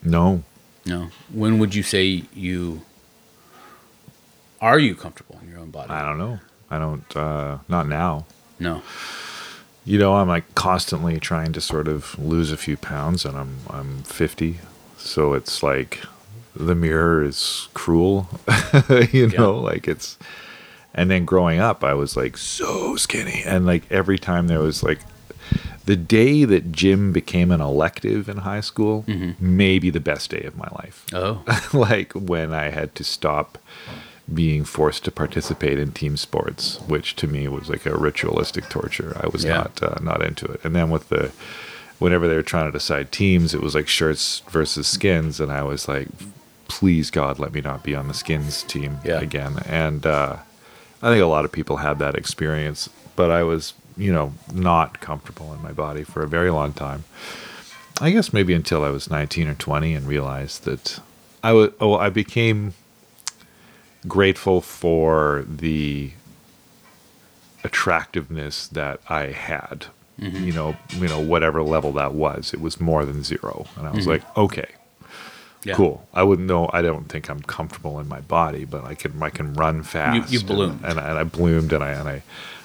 No. No. When would you say you are you comfortable in your own body? I don't know. I don't. Uh, not now. No. You know, I'm like constantly trying to sort of lose a few pounds, and I'm I'm 50, so it's like the mirror is cruel. you know, like it's. And then growing up, I was like so skinny, and like every time there was like the day that gym became an elective in high school, maybe the best day of my life. Oh. like when I had to stop being forced to participate in team sports, which to me was like a ritualistic torture. I was Yeah. not uh, not into it. And then with the whenever they were trying to decide teams, it was like shirts versus skins, and I was like, please God, let me not be on the skins team Yeah. again. And uh, I think a lot of people had that experience, but I was you know not comfortable in my body for a very long time. I guess maybe until I was 19 or 20 and realized that I was, oh, I became grateful for the attractiveness that I had. You know, you know, whatever level that was, it was more than zero, and I was like, okay, Yeah. cool. I wouldn't know. I don't think I'm comfortable in my body, but I can I can run fast. you and- bloomed. and, I, and I bloomed, and I and I,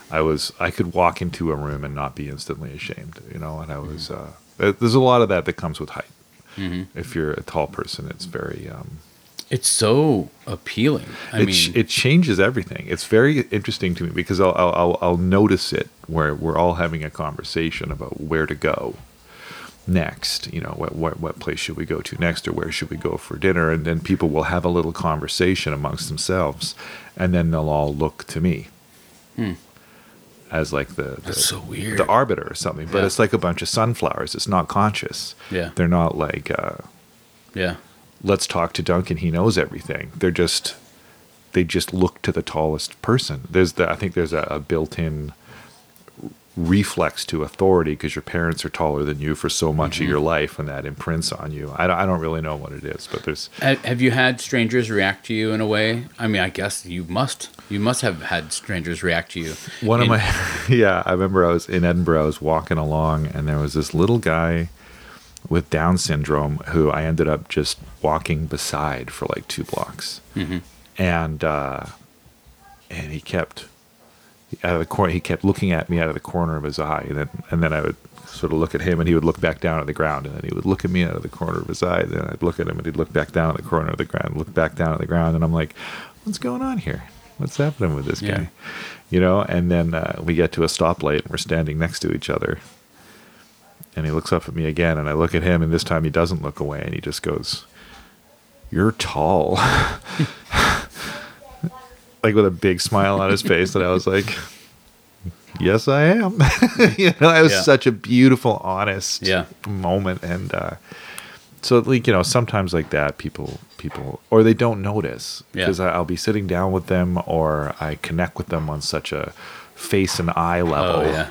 I was I could walk into a room and not be instantly ashamed, you know. And I was uh, there's a lot of that that comes with height. If you're a tall person, it's very um, It's so appealing. I it, mean, it changes everything. It's very interesting to me because I'll, I'll, I'll notice it where we're all having a conversation about where to go next. You know, what, what, what place should we go to next or where should we go for dinner? And then people will have a little conversation amongst themselves and then they'll all look to me as like the, the, Hmm. That's so weird. the arbiter or something. But Yeah. it's like a bunch of sunflowers. It's not conscious. Yeah. They're not like, uh, yeah. let's talk to Duncan. He knows everything. They're just they just look to the tallest person. There's the I think there's a, a built-in reflex to authority because your parents are taller than you for so much Mm-hmm. of your life, and that imprints on you. I don't, I don't really know what it is, but there's Have you had strangers react to you in a way? I mean, I guess you must. You must have had strangers react to you. one of my yeah. I remember I was in Edinburgh. I was walking along, and there was this little guy with Down syndrome who I ended up just walking beside for like two blocks, and uh, and he kept out of the corner. He kept looking at me out of the corner of his eye, and then and then I would sort of look at him, and he would look back down at the ground, and then he would look at me out of the corner of his eye, and then I'd look at him, and he'd look back down at the corner of the ground, look back down at the ground, and I'm like, what's going on here? What's happening with this Yeah. guy? You know, and then uh, we get to a stoplight, and we're standing next to each other, and he looks up at me again, and I look at him, and this time he doesn't look away, and he just goes, "You're tall." like with a big smile on his face and I was like yes I am you know it was Yeah. such a beautiful honest Yeah. moment and uh so like you know sometimes like that people people or they don't notice Yeah. because I'll be sitting down with them or I connect with them on such a face and eye level Oh, yeah.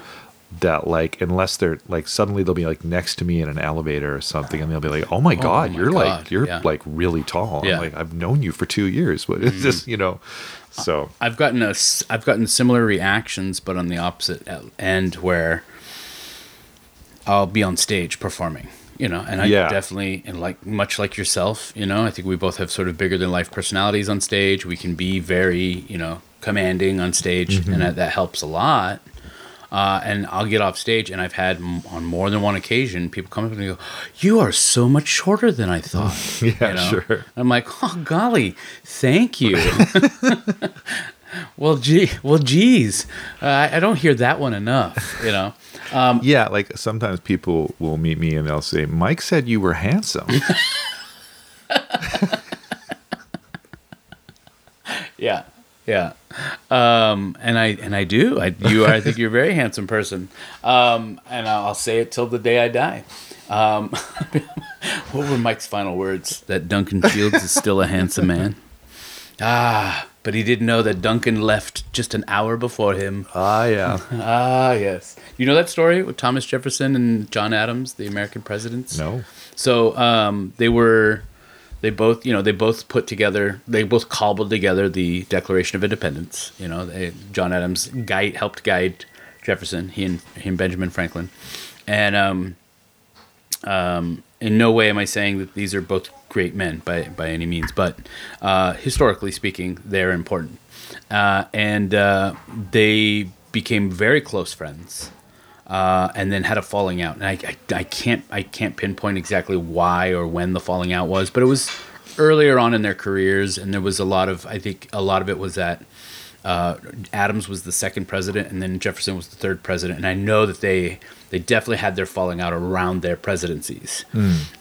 That like unless they're like suddenly they'll be like next to me in an elevator or something and they'll be like oh my god my you're God, like you're yeah. like really tall Yeah. I'm like i've known you for two years what is this you know so I've gotten a i've gotten similar reactions, but on the opposite e- end, where I'll be on stage performing, you know, and I Yeah. definitely and like much like yourself, you know, I think we both have sort of bigger than life personalities on stage. We can be very, you know, commanding on stage, Mm-hmm. and that, that helps a lot. Uh, and I'll get off stage, and I've had m- on more than one occasion people come up to and go, "You are so much shorter than I thought." Yeah, sure. I'm like, "Oh golly, thank you." well, gee, well, geez, uh, I I don't hear that one enough, you know. yeah like sometimes people will meet me and they'll say mike said you were handsome Yeah, yeah. Um, and I and I do. I you are. I think you're a very handsome person. Um, and I'll say it till the day I die. Um, what were Mike's final words? That Duncan Shields is still a handsome man. Ah, but he didn't know that Duncan left just an hour before him. ah yeah Ah, yes. You know that story with Thomas Jefferson and John Adams, the American presidents? no So um, they were, they both, you know, they both put together, they both cobbled together the Declaration of Independence. You know, they, John Adams guide helped guide Jefferson, he and, he and Benjamin Franklin, and um, um, in no way am I saying that these are both great men by by any means, but uh, historically speaking, they're important, uh, and uh, they became very close friends uh, and then had a falling out. And I, I, I can't I can't pinpoint exactly why or when the falling out was, but it was earlier on in their careers, and there was a lot of I think a lot of it was that uh, Adams was the second president, and then Jefferson was the third president. And I know that they they definitely had their falling out around their presidencies,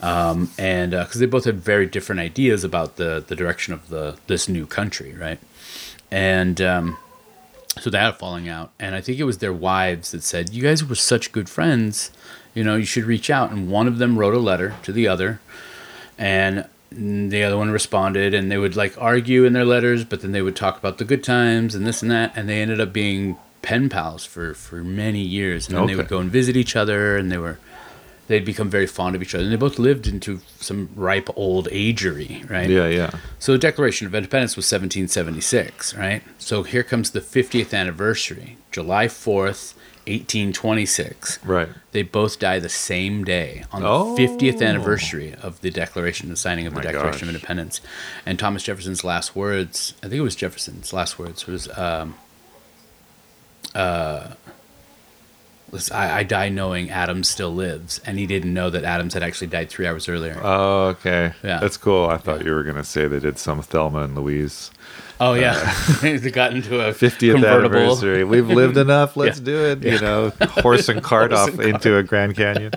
um, and because they both had very different ideas about the the direction of the this new country, right? And um, so they had a falling out, and I think it was their wives that said, "You guys were such good friends, you know, you should reach out." And one of them wrote a letter to the other, and the other one responded, and they would like argue in their letters, but then they would talk about the good times and this and that, and they ended up being pen pals for for many years, and then they would go and visit each other, and they were they'd become very fond of each other, and they both lived into some ripe old agery, right? yeah yeah So the Declaration of Independence was 1776, right? So here comes the 50th anniversary, July 4th, 1826. right They both die the same day on the Oh. 50th anniversary of the Declaration, the signing of the My Declaration of. Independence. And Thomas Jefferson's last words, I think it was Jefferson's last words, was, um, uh, was I, I die knowing Adams still lives. And he didn't know that Adams had actually died three hours earlier. oh okay Yeah. that's cool i thought you were gonna say they did some thelma and louise oh, yeah. Uh, they got into a 50th convertible. anniversary. We've lived enough. Let's Yeah. do it. You know, horse and cart Horse off and into a Grand Canyon.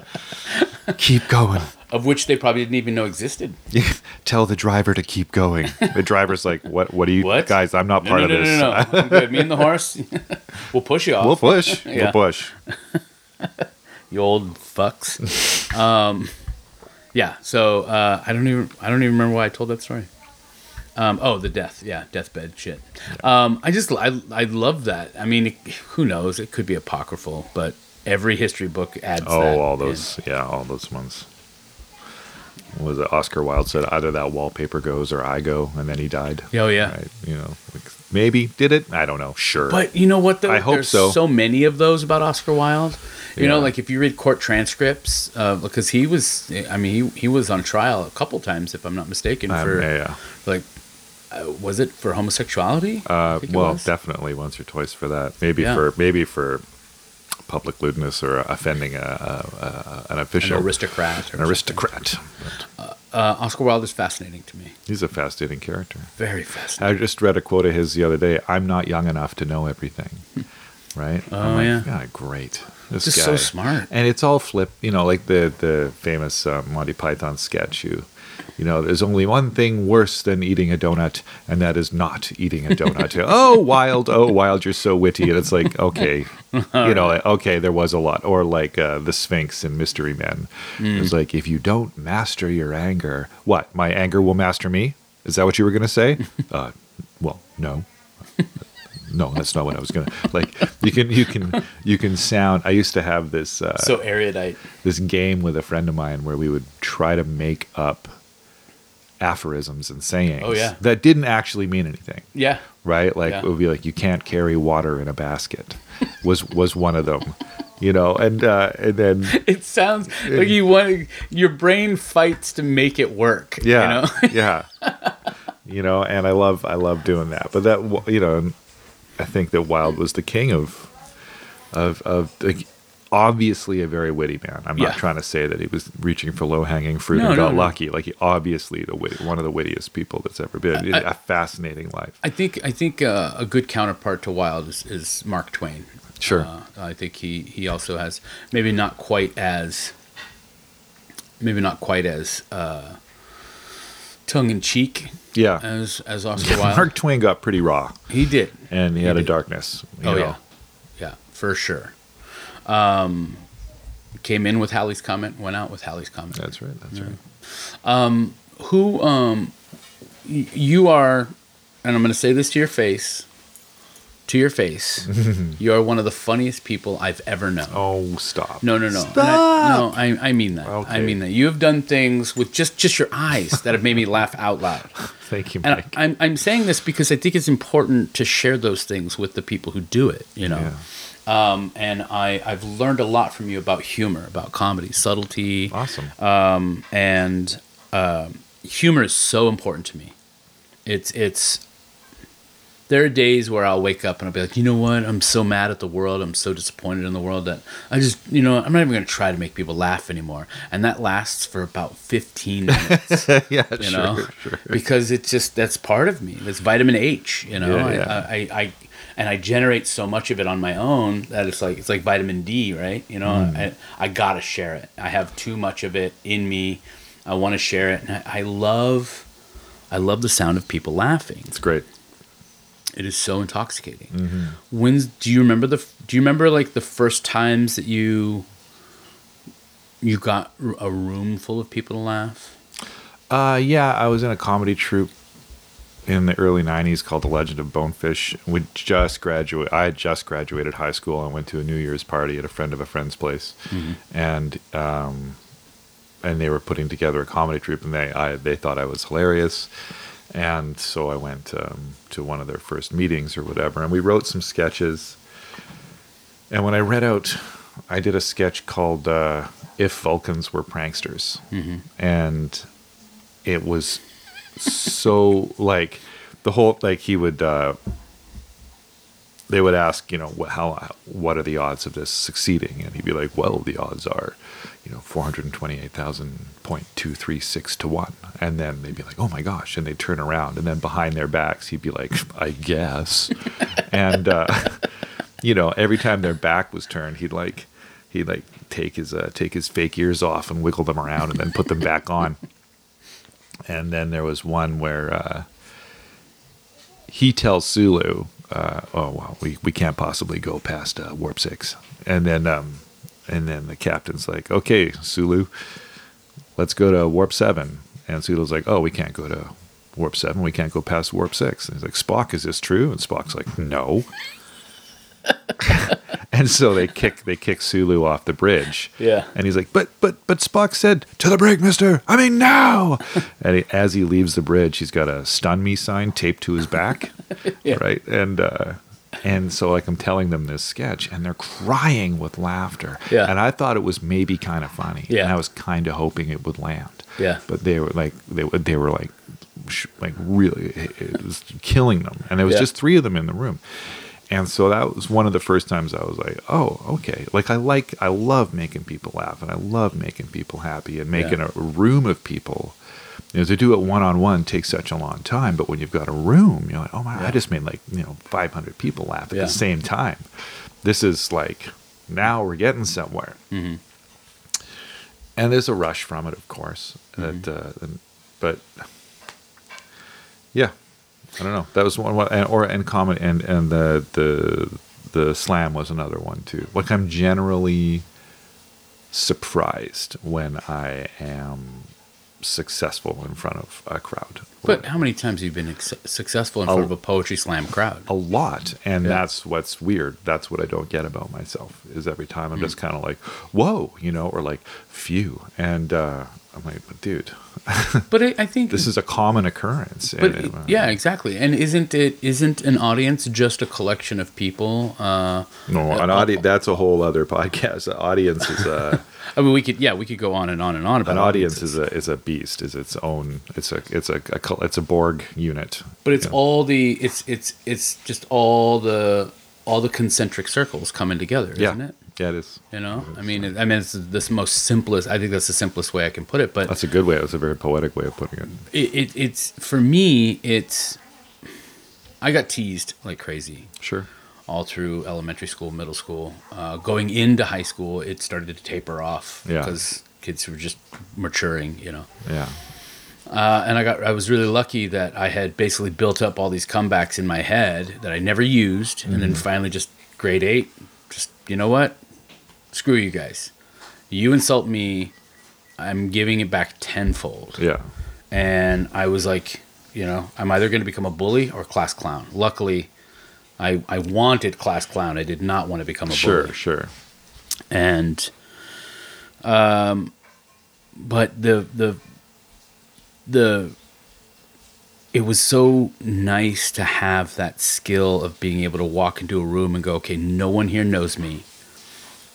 Keep going. Of which they probably didn't even know existed. Tell the driver to keep going. The driver's like, "What? What are you What? guys? I'm not No, part no, of no, this. no, no, I'm good. Me and the horse, we'll push you off. We'll push. Yeah. We'll push." you old fucks. um, yeah. So uh, I don't even I don't even remember why I told that story. Um, oh, the death. Yeah, deathbed shit. Um, I just I I love that. I mean, it, who knows? It could be apocryphal, but every history book adds. Oh, that all in. those. Yeah, all those ones. Was it Oscar Wilde said either that wallpaper goes or I go, and then he died. Oh yeah. Right. You know, like, maybe did it? I don't know. Sure. But you know what? Though? I hope There's so. so many of those about Oscar Wilde. You know, like if you read court transcripts, uh, because he was, I mean, he he was on trial a couple times, if I'm not mistaken, Um, for yeah, yeah. like, uh, was it for homosexuality? Uh, well, was. definitely once or twice for that. Maybe Yeah. for maybe for public lewdness or offending a, a, a an an official, aristocrat. Or an aristocrat. Uh, Oscar Wilde is fascinating to me. He's a fascinating character. Very fascinating. I just read a quote of his the other day. I'm not young enough to know everything. Right? Oh, like, yeah. God, great. This guy. so smart. And it's all flip, you know, like the the famous uh, Monty Python sketch. You, you know, there's only one thing worse than eating a donut, and that is not eating a donut. oh, Wilde! Oh, Wilde! You're so witty, and it's like, okay, you know, okay, there was a lot. Or like uh, the Sphinx in Mystery Men. Mm. It's like if you don't master your anger, what? My anger will master me. Is that what you were going to say? uh, well, no. no, that's not what I was gonna like. You can you can you can sound. I used to have this uh, So erudite. this game with a friend of mine where we would try to make up aphorisms and sayings Oh, yeah. that didn't actually mean anything Yeah. right like Yeah. it would be like you can't carry water in a basket was was one of them you know and uh and then It sounds like you want your brain fights to make it work. yeah You know? yeah you know and i love i love doing that but that you know i think that Wilde was the king of of of obviously a very witty man i'm Yeah. not trying to say that he was reaching for low-hanging fruit No, and no, got no. lucky like he obviously the witty, one of the wittiest people that's ever been I- a fascinating life I think I think uh, a good counterpart to Wilde is, is Mark Twain. Sure. Uh, I think he he also has maybe not quite as maybe not quite as uh, tongue in cheek yeah as as Oscar Wilde. mark twain got pretty raw he did. and he, had a darkness Oh know. yeah, yeah, for sure. Um, came in with Halley's Comet, went out with Halley's Comet. that's right that's right Who um, y- you are, and I'm going to say this to your face, to your face. you are one of the funniest people I've ever known. oh stop No, no, no. And I, no, I, I mean that. I mean that. You have done things with just just your eyes that have made me laugh out loud. thank you And mike I'm I'm saying this because I think it's important to share those things with the people who do it. You know. Yeah. Um, and I I've learned a lot from you about humor, about comedy, subtlety, awesome um, and um, humor is so important to me. It's it's. There are days where I'll wake up and I'll be like, you know what? I'm so mad at the world. I'm so disappointed in the world that I just, you know, I'm not even going to try to make people laugh anymore. And that lasts for about 15 minutes, yeah you sure, know, sure. because it's just that's part of me. It's vitamin H, you know. Yeah, yeah. I, I, I, and I generate so much of it on my own that it's like it's like vitamin D, right? You know, Mm. I, I gotta share it. I have too much of it in me. I want to share it, and I, I love, I love the sound of people laughing. it's great It is so intoxicating. Mm-hmm. When's do you remember the? Do you remember like the first times that you you got a room full of people to laugh? Uh, yeah, I was in a comedy troupe in the early '90s called The Legend of Bonefish. We just graduated. I had just graduated high school and went to a New Year's party at a friend of a friend's place, and um, and they were putting together a comedy troupe, and they I they thought I was hilarious, and so I went um, to one of their first meetings or whatever, and we wrote some sketches. And when I read out, I did a sketch called uh, "If Vulcans Were Pranksters," and it was so like the whole like he would uh they would ask you know what how what are the odds of this succeeding? And he'd be like well the odds are you know 428,000.236 to 1 and then they'd be like oh my gosh. And they'd turn around. And then behind their backs he'd be like i guess. And uh you know every time their back was turned he'd like he'd like take his uh, take his fake ears off and wiggle them around and then put them back on and then there was one where uh, he tells Sulu, uh, "Oh well, we, we can't possibly go past uh, warp six. And then um, and then the captain's like, "Okay, Sulu, let's go to warp seven. And Sulu's like, "Oh, we can't go to warp seven. We can't go past warp six. And he's like, "Spock, is this true?" And Spock's like, "No." and so they kick they kick Sulu off the bridge. Yeah. And he's like, "But but but Spock said to the brig, Mister. I mean now." and he, as he leaves the bridge, he's got a "stun me" sign taped to his back, yeah. right? And uh, and so like I'm telling them this sketch, and they're crying with laughter. Yeah. And I thought it was maybe kind of funny. Yeah. And I was kind of hoping it would land. Yeah. But they were like they were they were like like really it was killing them, and there was Yeah. just three of them in the room. And so that was one of the first times I was like, "Oh, okay." Like I like, I love making people laugh, and I love making people happy, and making Yeah. a room of people. You know, to do it one on one takes such a long time, but when you've got a room, you're like, "Oh my!" Yeah. I just made like you know 500 people laugh at Yeah. the same time. This is like now we're getting somewhere, Mm-hmm. and there's a rush from it, of course. Mm-hmm. That, uh, but yeah, I don't know. That was one, one and, or and comedy and and the the the slam was another one too. Like I'm generally surprised when I am successful in front of a crowd. But how many times have you been ex- successful in front of a poetry slam crowd? a lot and Yeah. that's what's weird that's what i don't get about myself is every time i'm just kind of like whoa you know or like phew and uh i'm like but dude But I, I think this is a common occurrence But uh, yeah, exactly. And isn't it isn't an audience just a collection of people? Uh, no an audience that's a whole other podcast the audience is a I mean, we could yeah, we could go on and on and on about an audience is a is a beast is its own it's a it's a, a it's a borg unit but it's all the it's it's it's just all the all the concentric circles coming together, yeah isn't it? Yeah it is You know, I mean, it, I mean, it's the most simplest. I think that's the simplest way I can put it. But that's a good way that's a very poetic way of putting it it, it, it's for me, it's I got teased like crazy sure all through elementary school, middle school. Uh, going into high school, it started to taper off Yeah. because kids were just maturing, you know. yeah Uh, and I got I was really lucky that I had basically built up all these comebacks in my head that I never used, and Mm-hmm. then finally just grade eight, just you know what, screw you guys, you insult me, I'm giving it back tenfold yeah and I was like, you know, I'm either going to become a bully or class clown. Luckily, I I wanted class clown. I did not want to become a sure bully. sure sure. And, um, but the the the it was so nice to have that skill of being able to walk into a room and go, okay, no one here knows me.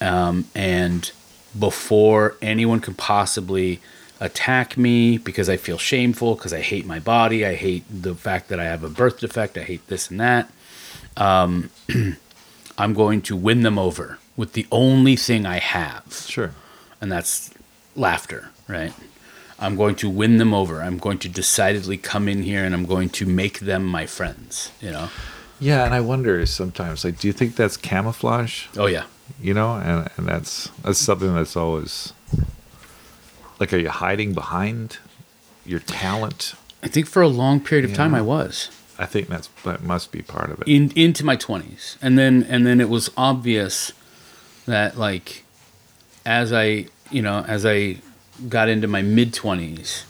Um, and before anyone can possibly attack me because I feel shameful, because I hate my body, I hate the fact that I have a birth defect, I hate this and that, um, I'm going to win them over with the only thing I have sure and that's laughter, right? I'm going to win them over. I'm going to decidedly come in here and I'm going to make them my friends, you know? Yeah, and I wonder sometimes, like, do you think that's camouflage? Oh, yeah. You know, and and that's that's something that's always like, are you hiding behind your talent? I think for a long period of time. I was I think that's that must be part of it. in into my 20s. And then and then it was obvious that like as I, you know, as I got into my mid 20s,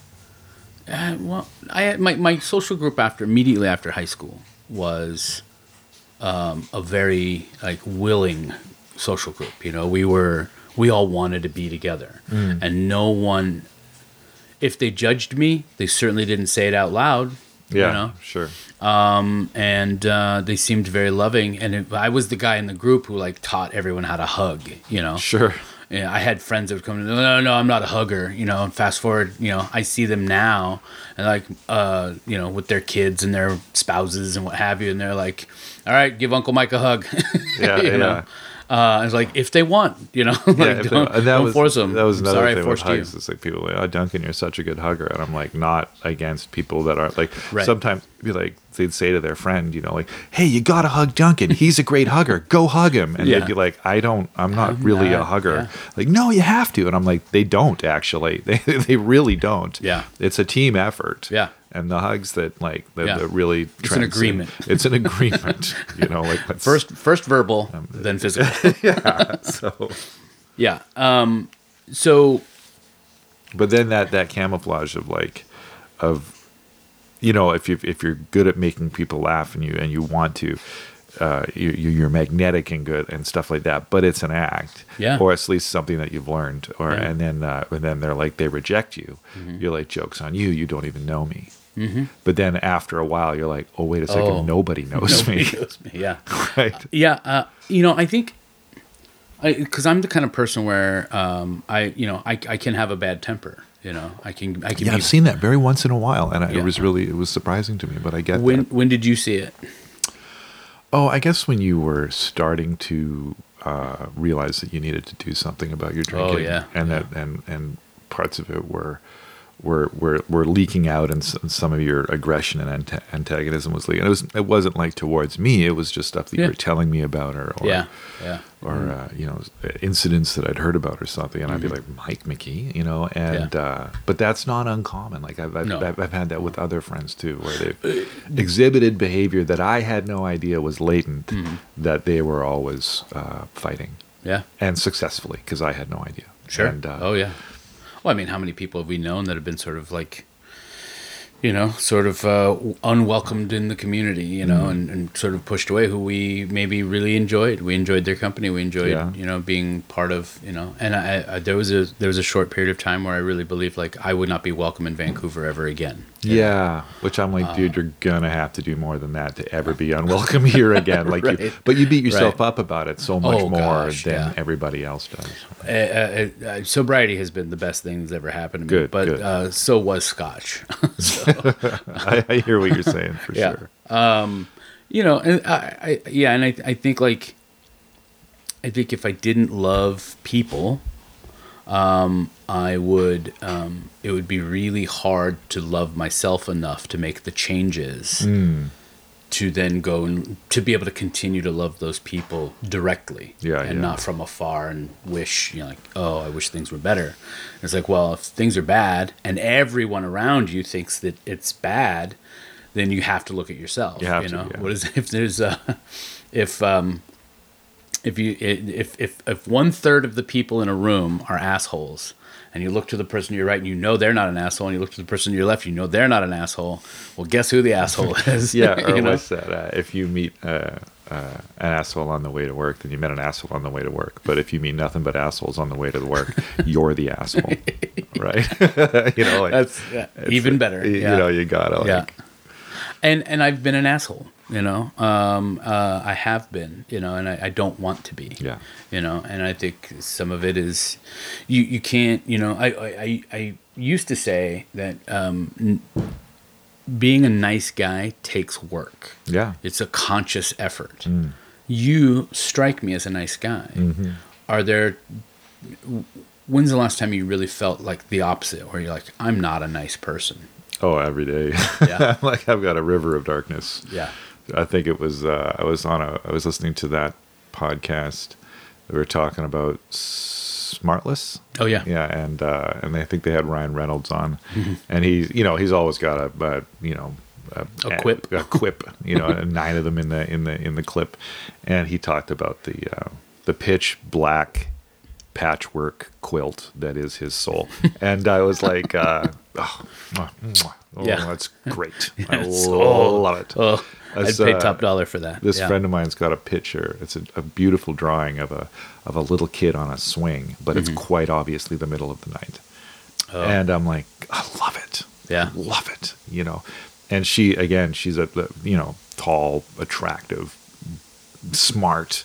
uh, well, I had my my social group after immediately after high school was um, a very like willing social group. You know, we were we all wanted to be together, and no one. If they judged me, they certainly didn't say it out loud. yeah, You know? sure. and uh, they seemed very loving. And it, I was the guy in the group who like taught everyone how to hug. You know, Sure. Yeah, I had friends that would come. No, no, no, I'm not a hugger. You know, and fast forward. You know, I see them now, and like, uh, you know, with their kids and their spouses and what have you, and they're like, "All right, give Uncle Mike a hug." Yeah, you yeah. know? Uh, it's like if they want, you know, like, Yeah, don't, that don't was, force them. That was another Sorry, thing with forced you. hugs. It's like people are like, oh, Duncan, you're such a good hugger, and I'm like, not against people that aren't like. Right. Sometimes be like they'd say to their friend, you know, like, hey, you gotta hug Duncan. He's a great hugger. Go hug him. And Yeah. they'd be like, I don't. I'm not I'm really a hugger. yeah. Like, no, you have to. And I'm like, they don't actually. They they really don't. Yeah. It's a team effort. Yeah. And the hugs that like that, Yeah. that really It's an agreement. It's an agreement. you know, like First, first verbal, Um, then physical. yeah. So. yeah. Um. So but then that that camouflage of like of you know if you if you're good at making people laugh and you and you want to uh, you, you- you're magnetic and good and stuff like that, but it's an act, Yeah. or at least something that you've learned, or Yeah. and then uh, and then they're like they reject you. You're like jokes on you. You don't even know me. But then after a while, you're like, oh wait a second, Oh. nobody knows nobody me, knows me. Yeah. right? Yeah, uh, you know, I think because I'm the kind of person where um, I, you know, I, I can have a bad temper. You know, I can, I can. Yeah, I've seen that very once in a while, and I, Yeah. it was really it was surprising to me. But I get When that. when did you see it? Oh, I guess when you were starting to uh, realize that you needed to do something about your drinking, Oh, yeah. and that and and parts of it were were were, were leaking out, and some of your aggression and anta- antagonism was leaking. It was it wasn't like towards me; it was just stuff that Yeah. you were telling me about, or, or yeah, yeah. or uh, you know incidents that I'd heard about or something, and I'd be like Mike McGee, you know, and Mm-hmm. Yeah. uh, but that's not uncommon. Like I've I've, No. I've I've had that with other friends too, where they've exhibited behavior that I had no idea was latent, Mm-hmm. that they were always uh, fighting Yeah. and successfully because I had no idea. Sure. And, uh, oh yeah. Well, I mean, how many people have we known that have been sort of like, you know, sort of uh, unwelcomed in the community, you know, and, and sort of pushed away who we maybe really enjoyed. We enjoyed their company. We enjoyed, Yeah. you know, being part of, you know, and I, I there was a there was a short period of time where I really believed like I would not be welcome in Vancouver ever again. Yeah, which I'm like, dude, you're gonna have to do more than that to ever be unwelcome here again. Like, you, but you beat yourself Right. up about it so much Oh, more gosh, than yeah. everybody else does. Uh, uh, uh, sobriety has been the best thing that's ever happened to me. But good. Uh, so was Scotch. I, I hear what you're saying for Yeah. sure. Um, you know, and I, I yeah, and I, I think like, I think if I didn't love people, um, I would, um, it would be really hard to love myself enough to make the changes Hmm. to then go and to be able to continue to love those people directly, Yeah, and yeah. not from afar and wish, you know, like, oh, I wish things were better. It's like, well, if things are bad and everyone around you thinks that it's bad, then you have to look at yourself. You to, know, yeah. what is if there's a if um if you if if if one third of the people in a room are assholes and you look to the person to your right and you know they're not an asshole and you look to the person to your left and you know they're not an asshole well guess who the asshole is Yeah, or You know? what's that? Uh, if you meet uh, uh, an asshole on the way to work, then you met an asshole on the way to work. But if you meet nothing but assholes on the way to the work, you're the asshole, right? you know, like, that's yeah, even like, better You yeah. know, you gotta like, yeah and and i've been an asshole you know? Um uh i have been you know and i, I don't want to be. Yeah. you know and i think some of it is you you can't you know i i i, used to say that um n- being a nice guy takes work. Yeah, it's a conscious effort. You strike me as a nice guy. Are there when's the last time you really felt like the opposite where you're like i'm not a nice person Oh, every day. Yeah. like I've got a river of darkness. yeah I think it was uh, I was on a I was listening to that podcast. We were talking about Smartless. oh yeah Yeah, and uh, and I think they had Ryan Reynolds on, and he's you know he's always got a, a you know a, A quip. a, quip you know nine of them in the in the in the clip, and he talked about the uh, the pitch black patchwork quilt that is his soul, and I was like, uh, oh, mwah, mwah. oh Yeah. that's great, I Yes. love it. Oh, I'd pay uh, top dollar for that. This Yeah. friend of mine's got a picture. It's a, a beautiful drawing of a of a little kid on a swing, but it's quite obviously the middle of the night. Mm-hmm. Oh. And I'm like, I love it. Yeah. love it. You know, and she again, she's a you know tall, attractive, smart,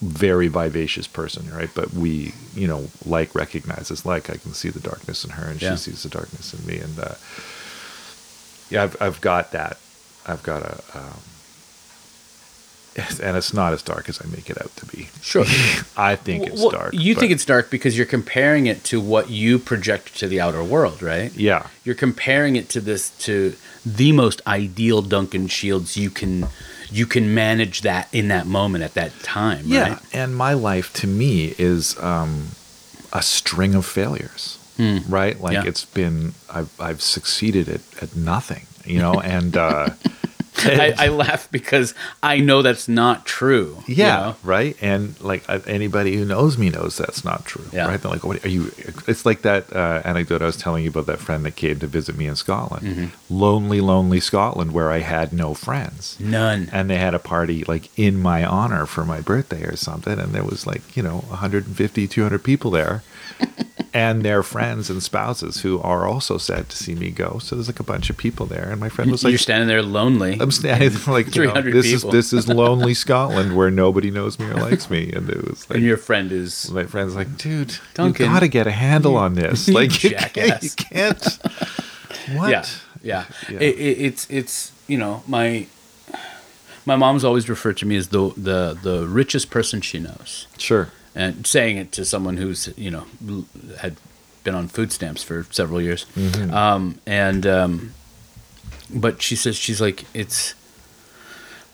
very vivacious person, right? But we, you know, like recognizes like I can see the darkness in her, and Yeah. she sees the darkness in me, and uh, yeah, I've I've got that. I've got a. Um, and it's not as dark as I make it out to be. Sure. I think it's dark. You think it's dark because you're comparing it to what you project to the outer world, right? yeah, You're comparing it to this to the most ideal Duncan Shields you can you can manage that in that moment at that time, yeah. right? And my life to me is um, a string of failures, right? Like. Yeah. it's been I've I've succeeded at at nothing, you know, and. uh I, I laugh because I know that's not true. you Yeah, know? right. And like anybody who knows me knows that's not true. Yeah. Right. They're like, "What are you?" It's like that uh, anecdote I was telling you about that friend that came to visit me in Scotland, Mm-hmm. lonely, lonely Scotland, where I had no friends. None. And they had a party like in my honor for my birthday or something, and there was like you know 150, 200 people there. And their friends and spouses who are also sad to see me go. So there's like a bunch of people there, and my friend was like, You're standing there lonely. I'm standing there like you know, this people. is this is lonely Scotland where nobody knows me or likes me, and it was like and your friend is my friend's like, dude, Duncan, you got to get a handle on this. Like you can't, you can't. What? Yeah, yeah. Yeah. It, it, it's it's you know my my mom's always referred to me as the the the richest person she knows, Sure. And saying it to someone who's you know had been on food stamps for several years, Mm-hmm. um, and um, but she says she's like it's.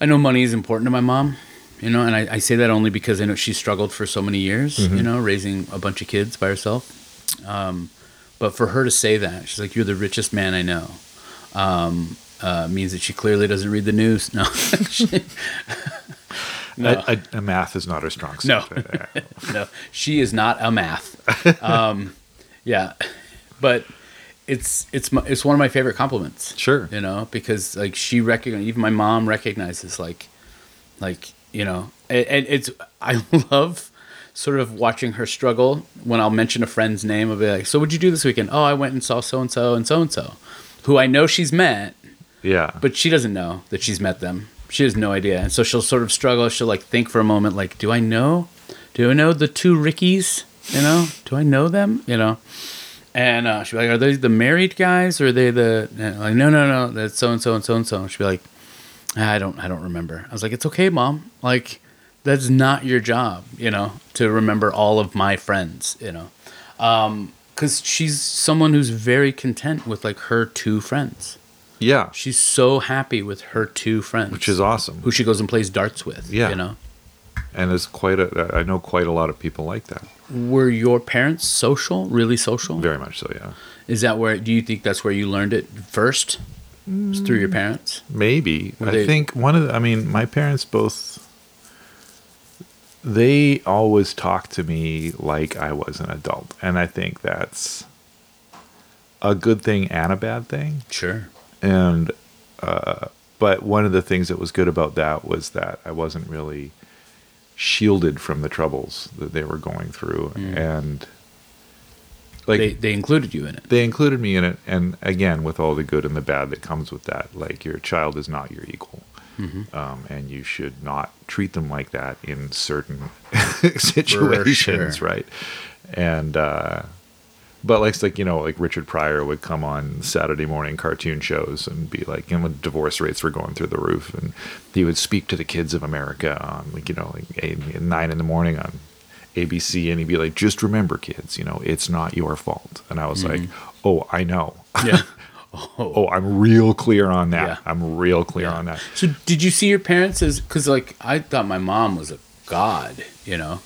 I know money is important to my mom, you know, and I, I say that only because I know she struggled for so many years, Mm-hmm. you know, raising a bunch of kids by herself. Um, but for her to say that, she's like, "You're the richest man I know," um, uh, means that she clearly doesn't read the news. No, No. A, a, a math is not her strong suit. No. no, she is not a math. um, yeah, but it's it's my, it's one of my favorite compliments. Sure. you know, because like she recognizes, even my mom recognizes like, like you know, and, and it's I love sort of watching her struggle when I'll mention a friend's name. I'll be like, "So what'd you do this weekend?" Oh, I went and saw so and so and so and so, who I know she's met, Yeah. but she doesn't know that she's met them. She has no idea, and so she'll sort of struggle. She'll like think for a moment, like, "Do I know? Do I know the two Rickies? You know, do I know them? You know?" And uh, she'll be like, "Are they the married guys, or are they the like? No, no, no, that's so and so and so and so." She'll be like, "Ah, "I don't, I don't remember." I was like, "It's okay, mom. Like, that's not your job, you know, to remember all of my friends, you know." because she's someone who's very content with like her two friends. Yeah. She's so happy with her two friends, Which is awesome. who she goes and plays darts with. Yeah. you know. and there's quite a I know quite a lot of people like that. Were your parents social? Really social? Very much so, yeah. Is that where? Do you think that's where you learned it first? Was through your parents? Maybe. Were I they- think one of the, I mean, my parents both they always talked to me like I was an adult, and I think that's a good thing and a bad thing. Sure. And uh, but one of the things that was good about that was that I wasn't really shielded from the troubles that they were going through, and like they they included you in it. they included me in it. And again with all the good and the bad that comes with that like your child is not your equal. Um, and you should not treat them like that in certain situations sure. right? And uh, but like, like you know like richard pryor would come on saturday morning cartoon shows and be like you know divorce rates were going through the roof and he would speak to the kids of america on like you know like eight, nine in the morning on ABC and he'd be like, just remember, kids, you know, it's not your fault. And I was mm-hmm. like, oh, I know. Yeah. Oh. oh, I'm real clear on that. Yeah. I'm real clear Yeah. on that. So did you see your parents as because like I thought my mom was a god, you know?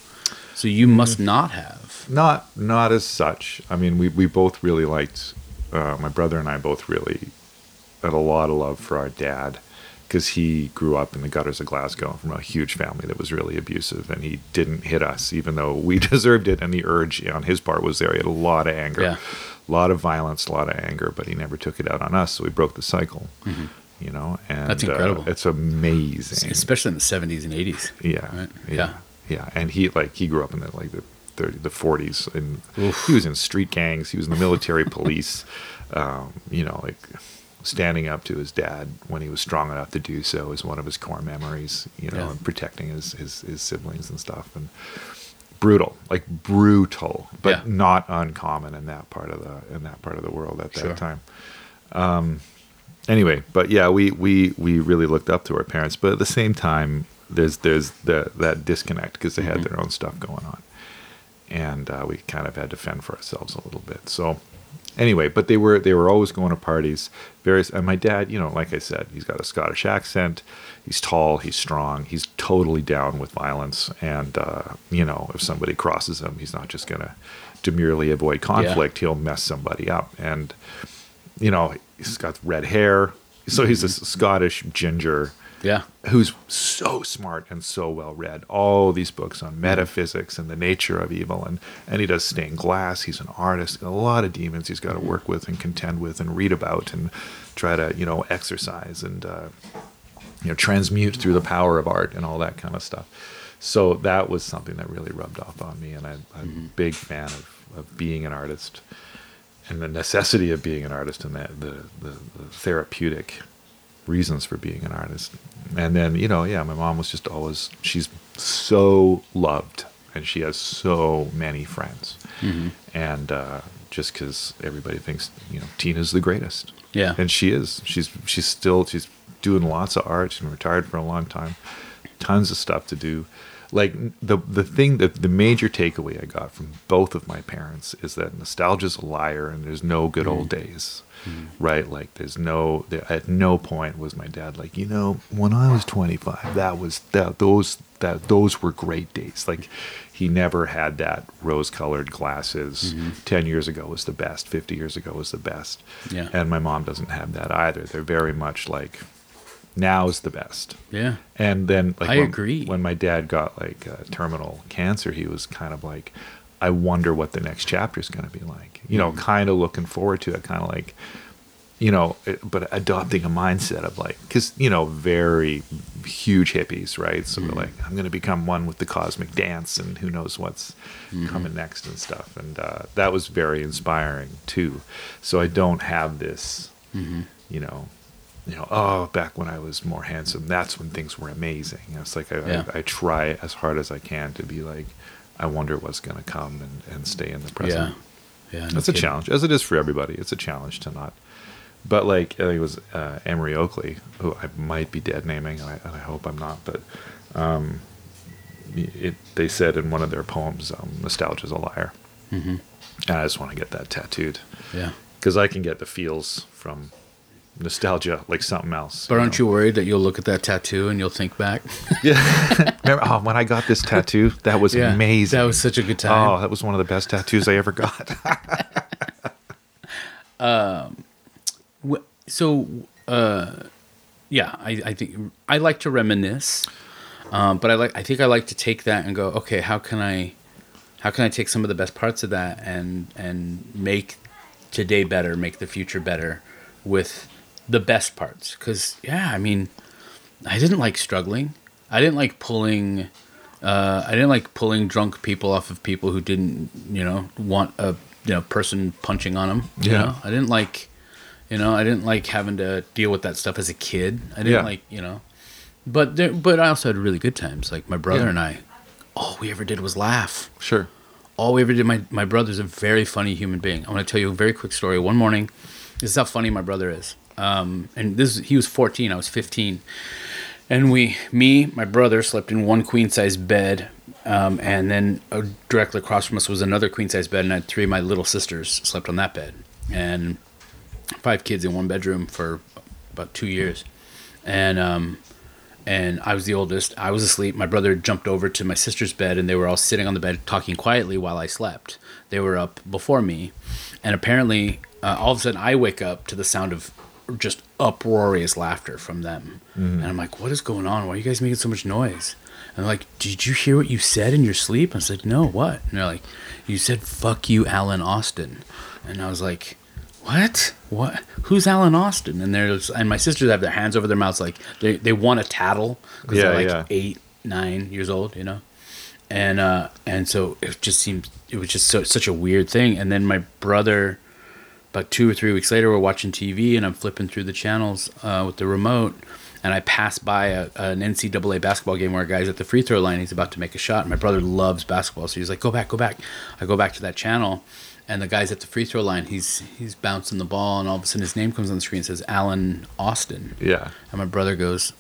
So you must mm-hmm. not have. Not not as such. I mean, we, we both really liked, uh, my brother and I both really had a lot of love for our dad because he grew up in the gutters of Glasgow from a huge family that was really abusive and he didn't hit us even though we deserved it and the urge on his part was there. He had a lot of anger, Yeah. a lot of violence, a lot of anger, but he never took it out on us. So we broke the cycle, you know, and Mm-hmm. That's uh, incredible. it's amazing. Especially in the seventies and eighties. Yeah, Right? yeah, Yeah. yeah, And he like he grew up in the like the 30, the forties, and he was in street gangs. He was in the military police. Um, you know, like standing up to his dad when he was strong enough to do so is one of his core memories. You know, Yeah. and protecting his, his his siblings and stuff. And brutal, like brutal, but Yeah. not uncommon in that part of the in that part of the world at that Sure. time anyway, but yeah, we we we really looked up to our parents, but at the same time, there's there's the that disconnect because they had their own stuff going on, and uh, we kind of had to fend for ourselves a little bit. So anyway, but they were they were always going to parties. Various and my dad, you know, like I said, he's got a Scottish accent. He's tall. He's strong. He's totally down with violence, and uh, you know, if somebody crosses him, he's not just gonna demurely avoid conflict. He'll mess somebody up, and you know, he's got red hair. So he's a Scottish ginger Yeah. who's so smart and so well read. All these books on metaphysics and the nature of evil, and and he does stained glass. He's an artist. A lot of demons he's got to work with and contend with and read about and try to you know exercise and uh, you know transmute through the power of art and all that kind of stuff. So that was something that really rubbed off on me, and I, I'm a big fan of, of being an artist and the necessity of being an artist and the, the, the, the therapeutic reasons for being an artist. And then, you know, yeah, my mom was just always, she's so loved and she has so many friends. And uh, just because everybody thinks, you know, Tina's the greatest. Yeah. And she is. She's, she's still, she's doing lots of art. She's been retired for a long time. Tons of stuff to do. Like the the thing that the major takeaway I got from both of my parents is that nostalgia's a liar and there's no good old days, right? Like there's no there, at no point was my dad like you know when I was 25 that was that those that those were great days. Like he never had that rose colored glasses. 10 years ago was the best. 50 years ago was the best. Yeah. And my mom doesn't have that either. They're very much like now's the best. Yeah. And then, like, I when, agree. When my dad got like uh, terminal cancer, he was kind of like, I wonder what the next chapter is going to be like. You know, mm-hmm. kind of looking forward to it, kind of like, you know, eh, but adopting a mindset of like, because you know, very huge hippies, right? So we're mm-hmm. like, I'm going to become one with the cosmic dance, and who knows what's mm-hmm. coming next and stuff. And uh, that was very inspiring too. So I don't have this, you know. You know, oh, back when I was more handsome, that's when things were amazing. It's like I, Yeah. I, I try as hard as I can to be like, I wonder what's going to come and, and stay in the present. Yeah. Yeah. no That's a challenge, as it is for everybody. It's a challenge to not. But like I think it was uh, Emery Oakley, who I might be dead naming, and I, and I hope I'm not. But um, it, they said in one of their poems, um, "Nostalgia's a liar," Mm-hmm. and I just want to get that tattooed Yeah. because I can get the feels from nostalgia like something else. But aren't know? you worried that you'll look at that tattoo and you'll think back? Yeah. Remember, oh, when I got this tattoo, that was Yeah, amazing. that was such a good time. Oh, that was one of the best tattoos I ever got. Wh- so uh yeah I, I think i like to reminisce um, but i like i think i like to take that and go okay how can i how can i take some of the best parts of that and and make today better make the future better with the best parts because yeah i mean i didn't like struggling i didn't like pulling uh, I didn't like pulling drunk people off of people who didn't, you know, want a you know person punching on them. You Yeah. know? I didn't like, you know, I didn't like having to deal with that stuff as a kid. I didn't Yeah. like, you know, but there, but I also had really good times. Like my brother Yeah. and I, all we ever did was laugh. sure. All we ever did. My my brother's a very funny human being. I want to tell you a very quick story. One morning, this is how funny my brother is. Um, and this he was 14, I was 15, and we, me, my brother, slept in one queen size bed, um, and then uh, directly across from us was another queen size bed, and I had three of my little sisters slept on that bed, and five kids in one bedroom for about two years, and um, and I was the oldest. I was asleep. My brother jumped over to my sister's bed, and they were all sitting on the bed talking quietly while I slept. They were up before me, and apparently, uh, all of a sudden, I wake up to the sound of just uproarious laughter from them, and I'm like, "What is going on? Why are you guys making so much noise?" And they're like, "Did you hear what you said in your sleep?" I said, "No, what?" And they're like, "You said fuck you, Alan Austin," and I was like what? What? Who's Alan Austin? And there's and my sisters have their hands over their mouths like they they want to tattle because Yeah, they're like yeah. eight, nine years old, you know. And uh and so it just seemed it was just so, such a weird thing. And then my brother, about two or three weeks later, we're watching TV and I'm flipping through the channels uh, with the remote. And I pass by a, an NCAA basketball game where a guy's at the free throw line. He's about to make a shot. And my brother loves basketball, so he's like, "Go back, go back." I go back to that channel, and the guy's at the free throw line. He's he's bouncing the ball, and all of a sudden his name comes on the screen. and says Alan Austin, Yeah. and my brother goes,